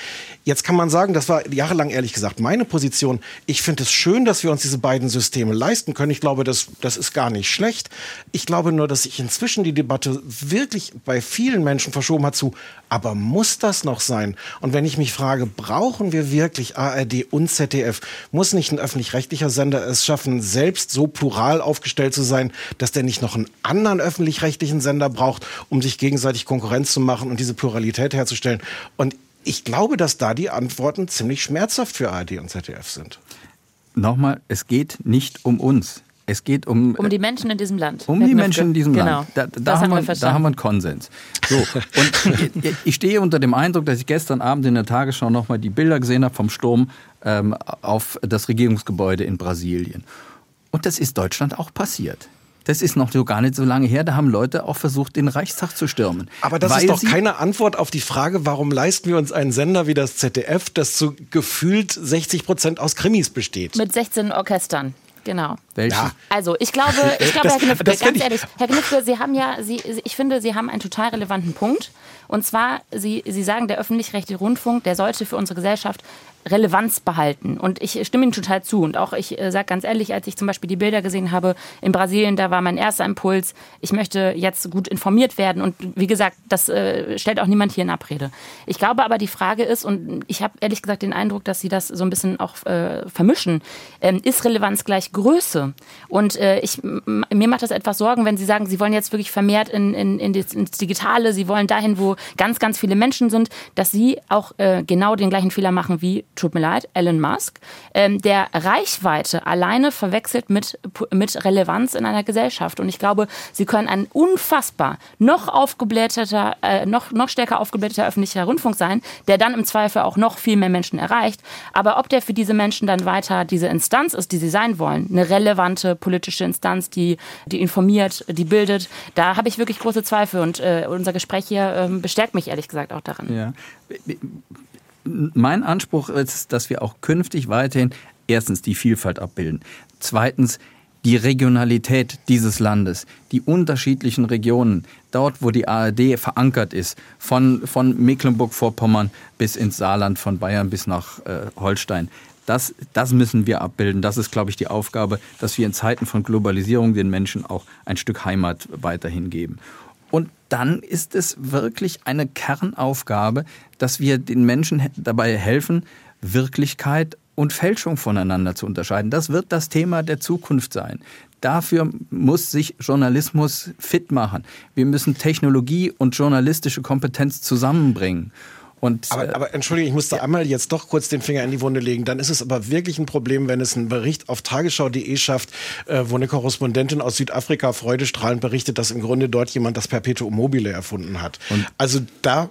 Jetzt kann man sagen, das war jahrelang ehrlich gesagt meine Position. Ich finde es schön, dass wir uns diese beiden Systeme leisten können. Ich glaube, das, das ist gar nicht schlecht schlecht. Ich glaube nur, dass sich inzwischen die Debatte wirklich bei vielen Menschen verschoben hat zu, aber muss das noch sein? Und wenn ich mich frage, brauchen wir wirklich ARD und ZDF? Muss nicht ein öffentlich-rechtlicher Sender es schaffen, selbst so plural aufgestellt zu sein, dass der nicht noch einen anderen öffentlich-rechtlichen Sender braucht, um sich gegenseitig Konkurrenz zu machen und diese Pluralität herzustellen? Und ich glaube, dass da die Antworten ziemlich schmerzhaft für ARD und ZDF sind. Nochmal, es geht nicht um uns. Es geht um, um die Menschen in diesem Land. Um die Menschen in diesem genau. Land. Da, da haben, wir, wir da haben wir einen Konsens. So, und ich stehe unter dem Eindruck, dass ich gestern Abend in der Tagesschau nochmal die Bilder gesehen habe vom Sturm ähm, auf das Regierungsgebäude in Brasilien. Und das ist Deutschland auch passiert. Das ist noch so gar nicht so lange her. Da haben Leute auch versucht, den Reichstag zu stürmen. Aber das ist doch keine Antwort auf die Frage, warum leisten wir uns einen Sender wie das ZDF, das zu gefühlt 60 Prozent aus Krimis besteht. Mit 16 Orchestern. Genau. Welche? Ja. Also ich glaube, ich glaube, das, Herr Knüpfke, ganz ich. ehrlich, Herr Knüpfke, Sie haben ja, Sie, ich finde, Sie haben einen total relevanten Punkt. Und zwar, Sie, Sie sagen, der öffentlich-rechtliche Rundfunk, der sollte für unsere Gesellschaft Relevanz behalten. Und ich stimme Ihnen total zu. Und auch ich äh, sage ganz ehrlich, als ich zum Beispiel die Bilder gesehen habe in Brasilien, da war mein erster Impuls, ich möchte jetzt gut informiert werden. Und wie gesagt, das äh, stellt auch niemand hier in Abrede. Ich glaube aber, die Frage ist, und ich habe ehrlich gesagt den Eindruck, dass Sie das so ein bisschen auch äh, vermischen, ähm, ist Relevanz gleich Größe? Und äh, ich, mir macht das etwas Sorgen, wenn Sie sagen, Sie wollen jetzt wirklich vermehrt in, in, in das, ins Digitale, Sie wollen dahin, wo ganz, ganz viele Menschen sind, dass Sie auch äh, genau den gleichen Fehler machen wie tut mir leid, Elon Musk, ähm, der Reichweite alleine verwechselt mit, mit Relevanz in einer Gesellschaft. Und ich glaube, sie können ein unfassbar noch aufgeblätterter, äh, noch, noch stärker aufgeblätterter öffentlicher Rundfunk sein, der dann im Zweifel auch noch viel mehr Menschen erreicht. Aber ob der für diese Menschen dann weiter diese Instanz ist, die sie sein wollen, eine relevante politische Instanz, die, die informiert, die bildet, da habe ich wirklich große Zweifel. Und äh, unser Gespräch hier äh, bestärkt mich ehrlich gesagt auch darin. Ja mein Anspruch ist, dass wir auch künftig weiterhin erstens die Vielfalt abbilden, zweitens die Regionalität dieses Landes, die unterschiedlichen Regionen, dort wo die ARD verankert ist, von, von Mecklenburg-Vorpommern bis ins Saarland, von Bayern bis nach äh, Holstein. Das, das müssen wir abbilden. Das ist, glaube ich, die Aufgabe, dass wir in Zeiten von Globalisierung den Menschen auch ein Stück Heimat weiterhin geben. Und dann ist es wirklich eine Kernaufgabe, dass wir den Menschen dabei helfen, Wirklichkeit und Fälschung voneinander zu unterscheiden. Das wird das Thema der Zukunft sein. Dafür muss sich Journalismus fit machen. Wir müssen Technologie und journalistische Kompetenz zusammenbringen. Und, aber, äh, aber entschuldige, ich muss da ja. einmal jetzt doch kurz den Finger in die Wunde legen. Dann ist es aber wirklich ein Problem, wenn es einen Bericht auf tagesschau.de schafft, äh, wo eine Korrespondentin aus Südafrika freudestrahlend berichtet, dass im Grunde dort jemand das Perpetuum mobile erfunden hat. Und, also da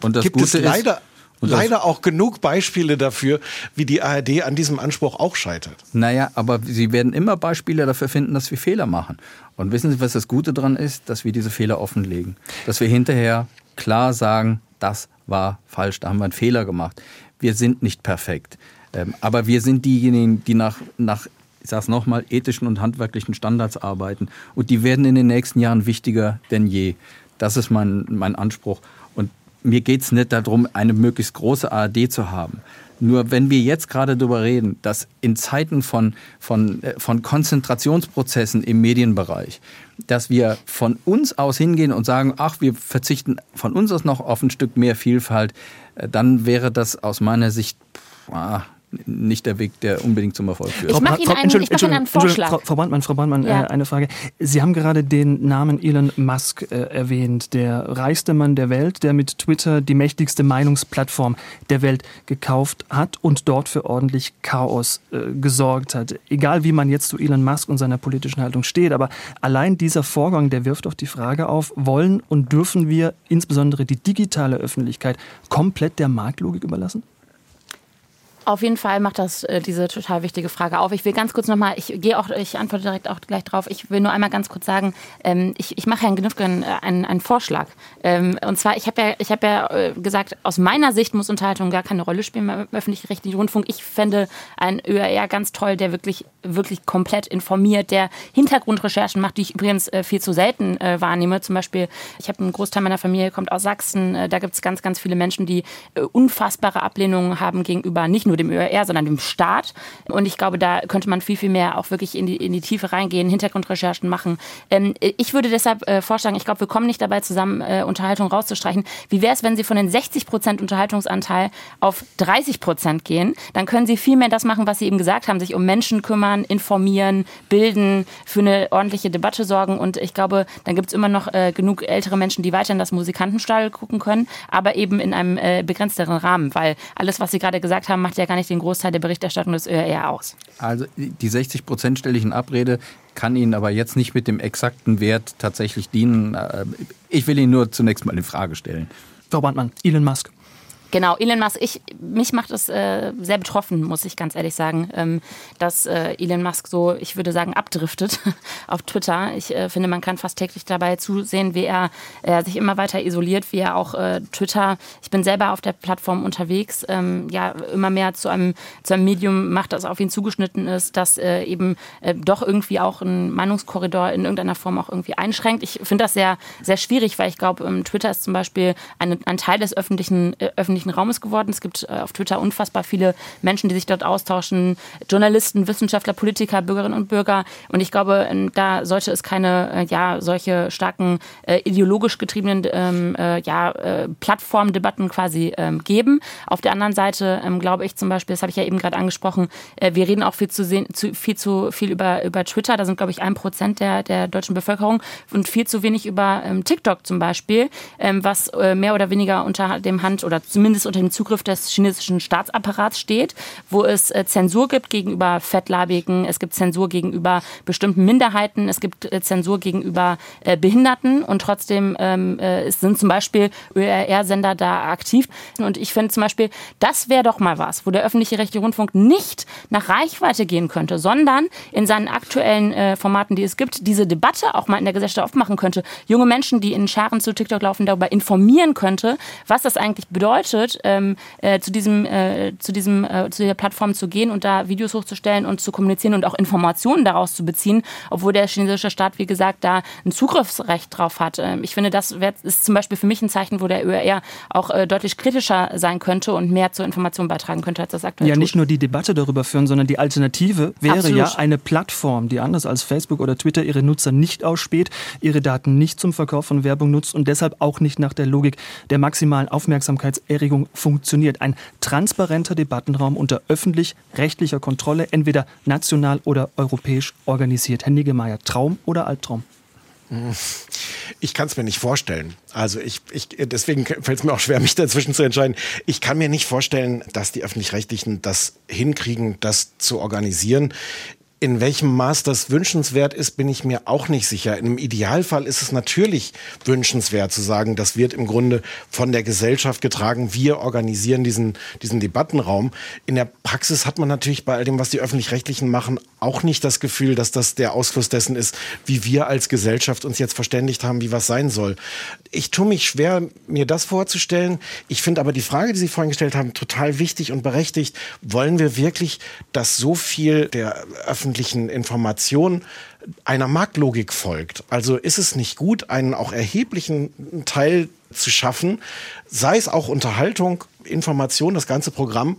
gibt Gute es leider... Ist, Leider auch genug Beispiele dafür, wie die ARD an diesem Anspruch auch scheitert. Naja, aber Sie werden immer Beispiele dafür finden, dass wir Fehler machen. Und wissen Sie, was das Gute daran ist? Dass wir diese Fehler offenlegen. Dass wir hinterher klar sagen, das war falsch, da haben wir einen Fehler gemacht. Wir sind nicht perfekt. Ähm, aber wir sind diejenigen, die nach, nach ich sage es nochmal, ethischen und handwerklichen Standards arbeiten. Und die werden in den nächsten Jahren wichtiger denn je. Das ist mein, mein Anspruch. Und mir geht es nicht darum, eine möglichst große ARD zu haben. Nur wenn wir jetzt gerade darüber reden, dass in Zeiten von, von, äh, von Konzentrationsprozessen im Medienbereich, dass wir von uns aus hingehen und sagen, ach, wir verzichten von uns aus noch auf ein Stück mehr Vielfalt, äh, dann wäre das aus meiner Sicht ah, nicht der Weg, der unbedingt zum Erfolg führt. Ich mache Ihnen, einen, ich mach Ihnen einen Vorschlag. Frau, Frau Brandmann, Frau Brandmann ja. äh, eine Frage. Sie haben gerade den Namen Elon Musk äh, erwähnt, der reichste Mann der Welt, der mit Twitter die mächtigste Meinungsplattform der Welt gekauft hat und dort für ordentlich Chaos äh, gesorgt hat. Egal wie man jetzt zu Elon Musk und seiner politischen Haltung steht, aber allein dieser Vorgang, der wirft doch die Frage auf, wollen und dürfen wir insbesondere die digitale Öffentlichkeit komplett der Marktlogik überlassen? Auf jeden Fall macht das äh, diese total wichtige Frage auf. Ich will ganz kurz nochmal, ich gehe auch, ich antworte direkt auch gleich drauf. Ich will nur einmal ganz kurz sagen, ähm, ich, ich mache Herrn Gnüffgen äh, einen, einen Vorschlag. Ähm, und zwar, ich habe ja, ich hab ja äh, gesagt, aus meiner Sicht muss Unterhaltung gar keine Rolle spielen beim öffentlich-rechtlichen Rundfunk. Ich fände ein ÖRR ganz toll, der wirklich, wirklich komplett informiert, der Hintergrundrecherchen macht, die ich übrigens äh, viel zu selten äh, wahrnehme. Zum Beispiel, ich habe einen Großteil meiner Familie kommt aus Sachsen. Äh, da gibt es ganz, ganz viele Menschen, die unfassbare Ablehnungen haben gegenüber nicht nur nur dem ÖR, sondern dem Staat. Und ich glaube, da könnte man viel, viel mehr auch wirklich in die, in die Tiefe reingehen, Hintergrundrecherchen machen. Ähm, ich würde deshalb äh, vorschlagen, ich glaube, wir kommen nicht dabei zusammen, äh, Unterhaltung rauszustreichen. Wie wäre es, wenn Sie von den 60 Prozent Unterhaltungsanteil auf 30 Prozent gehen? Dann können Sie viel mehr das machen, was Sie eben gesagt haben, sich um Menschen kümmern, informieren, bilden, für eine ordentliche Debatte sorgen. Und ich glaube, dann gibt es immer noch äh, genug ältere Menschen, die weiter in das Musikantenstall gucken können, aber eben in einem äh, begrenzteren Rahmen, weil alles, was Sie gerade gesagt haben, macht ja gar nicht den Großteil der Berichterstattung des ÖRR aus. Also die 60 Prozent stelle ich in Abrede, kann Ihnen aber jetzt nicht mit dem exakten Wert tatsächlich dienen. Äh, ich will ihn nur zunächst mal in Frage stellen. Frau Brandmann, Elon Musk. Genau, Elon Musk, ich, mich macht es äh, sehr betroffen, muss ich ganz ehrlich sagen, ähm, dass äh, Elon Musk so, ich würde sagen, abdriftet auf Twitter. Ich äh, finde, man kann fast täglich dabei zusehen, wie er sich immer weiter isoliert, wie er auch äh, Twitter, ich bin selber auf der Plattform unterwegs, ähm, ja, immer mehr zu einem, zu einem Medium macht, das auf ihn zugeschnitten ist, das äh, eben äh, doch irgendwie auch einen Meinungskorridor in irgendeiner Form auch irgendwie einschränkt. Ich finde das sehr, sehr schwierig, weil ich glaube, ähm, Twitter ist zum Beispiel ein, ein Teil des öffentlichen, öffentlichen öffentlichen Raumes geworden. Es gibt äh, auf Twitter unfassbar viele Menschen, die sich dort austauschen, Journalisten, Wissenschaftler, Politiker, Bürgerinnen und Bürger. Und ich glaube, ähm, da sollte es keine äh, ja solche starken äh, ideologisch getriebenen ähm, äh, ja, äh, Plattformdebatten quasi ähm, geben. Auf der anderen Seite ähm, glaube ich zum Beispiel, das habe ich ja eben gerade angesprochen, äh, wir reden auch viel zu, sehen, zu, viel zu viel über, über Twitter. Da sind, glaube ich, ein Prozent der, der deutschen Bevölkerung und viel zu wenig über ähm, TikTok zum Beispiel, ähm, was mehr oder weniger unter dem Hand oder zumindest zumindest unter dem Zugriff des chinesischen Staatsapparats steht, wo es äh, Zensur gibt gegenüber Fettleibigen, es gibt Zensur gegenüber bestimmten Minderheiten, es gibt äh, Zensur gegenüber äh, Behinderten und trotzdem ähm, sind zum Beispiel ÖRR-Sender da aktiv. Und ich finde zum Beispiel, das wäre doch mal was, wo der öffentliche rechtliche Rundfunk nicht nach Reichweite gehen könnte, sondern in seinen aktuellen Formaten, die es gibt, diese Debatte auch mal in der Gesellschaft aufmachen könnte. Junge Menschen, die in Scharen zu TikTok laufen, darüber informieren könnte, was das eigentlich bedeutet bedeutet, ähm, äh, zu diesem, äh, zu diesem, äh, zu der Plattform zu gehen und da Videos hochzustellen und zu kommunizieren und auch Informationen daraus zu beziehen, obwohl der chinesische Staat, wie gesagt, da ein Zugriffsrecht drauf hat. Ähm, ich finde, das wär, ist zum Beispiel für mich ein Zeichen, wo der ÖR auch äh, deutlich kritischer sein könnte und mehr zur Information beitragen könnte, als das aktuell Ja, tut. nicht nur die Debatte darüber führen, sondern die Alternative wäre Absolut. ja eine Plattform, die anders als Facebook oder Twitter ihre Nutzer nicht ausspäht, ihre Daten nicht zum Verkauf von Werbung nutzt und deshalb auch nicht nach der Logik der maximalen Aufmerksamkeitserregung Bundesverfassungsrechtfertigung funktioniert. Ein transparenter Debattenraum unter öffentlich-rechtlicher Kontrolle, entweder national oder europäisch organisiert. Herr Niggemeier, Traum oder Albtraum? Ich kann es mir nicht vorstellen. Also ich, ich deswegen fällt es mir auch schwer, mich dazwischen zu entscheiden. Ich kann mir nicht vorstellen, dass die öffentlich-rechtlichen das hinkriegen, das zu organisieren. In welchem Maß das wünschenswert ist, bin ich mir auch nicht sicher. Im Idealfall ist es natürlich wünschenswert zu sagen, das wird im Grunde von der Gesellschaft getragen. Wir organisieren diesen, diesen Debattenraum. In der Praxis hat man natürlich bei all dem, was die Öffentlich-Rechtlichen machen, auch nicht das Gefühl, dass das der Ausfluss dessen ist, wie wir als Gesellschaft uns jetzt verständigt haben, wie was sein soll. Ich tue mich schwer, mir das vorzustellen. Ich finde aber die Frage, die Sie vorhin gestellt haben, total wichtig und berechtigt. Wollen wir wirklich, dass so viel der Öffentlich öffentlichen Information einer Marktlogik folgt. Also ist es nicht gut, einen auch erheblichen Teil zu schaffen, sei es auch Unterhaltung, Information, das ganze Programm,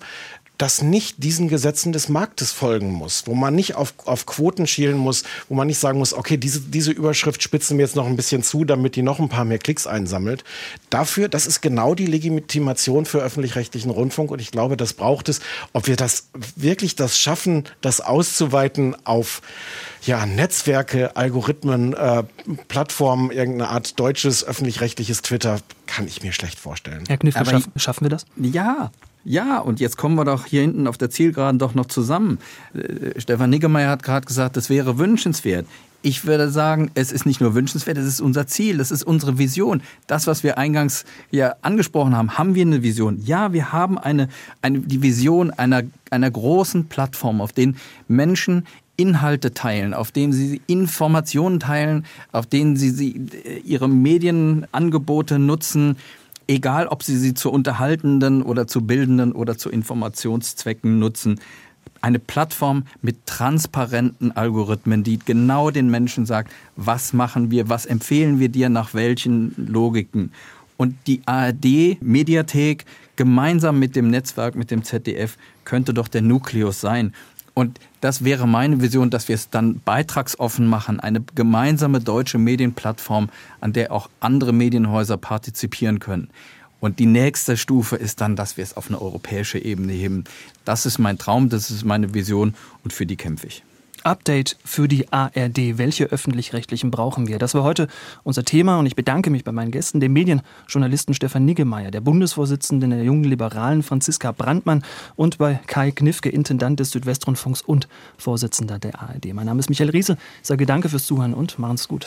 das nicht diesen Gesetzen des Marktes folgen muss, wo man nicht auf, auf Quoten schielen muss, wo man nicht sagen muss, okay, diese, diese Überschrift spitzen wir jetzt noch ein bisschen zu, damit die noch ein paar mehr Klicks einsammelt. Dafür, das ist genau die Legitimation für öffentlich-rechtlichen Rundfunk und ich glaube, das braucht es. Ob wir das wirklich das schaffen, das auszuweiten auf ja, Netzwerke, Algorithmen, äh, Plattformen, irgendeine Art deutsches öffentlich-rechtliches Twitter, kann ich mir schlecht vorstellen. Herr Kniffel, schaff, schaffen wir das? Ja, ja, und jetzt kommen wir doch hier hinten auf der Zielgeraden doch noch zusammen. Äh, Stefan Niggemeier hat gerade gesagt, das wäre wünschenswert. Ich würde sagen, es ist nicht nur wünschenswert, es ist unser Ziel, es ist unsere Vision. Das, was wir eingangs ja angesprochen haben, haben wir eine Vision. Ja, wir haben eine, eine, die Vision einer, einer großen Plattform, auf denen Menschen Inhalte teilen, auf denen sie Informationen teilen, auf denen sie, sie äh, ihre Medienangebote nutzen, egal ob sie sie zu unterhaltenden oder zu bildenden oder zu Informationszwecken nutzen. Eine Plattform mit transparenten Algorithmen, die genau den Menschen sagt, was machen wir, was empfehlen wir dir nach welchen Logiken. Und die ARD-Mediathek gemeinsam mit dem Netzwerk, mit dem ZDF, könnte doch der Nukleus sein. Und das wäre meine Vision, dass wir es dann beitragsoffen machen, eine gemeinsame deutsche Medienplattform, an der auch andere Medienhäuser partizipieren können. Und die nächste Stufe ist dann, dass wir es auf eine europäische Ebene heben. Das ist mein Traum, das ist meine Vision und für die kämpfe ich. Update für die ARD. Welche öffentlich-rechtlichen brauchen wir? Das war heute unser Thema und ich bedanke mich bei meinen Gästen, dem Medienjournalisten Stefan Niggemeier, der Bundesvorsitzenden der Jungen Liberalen Franziska Brandmann und bei Kai Knifke, Intendant des Südwestrundfunks und Vorsitzender der ARD. Mein Name ist Michael Riese. Ich sage danke fürs Zuhören und machen es gut.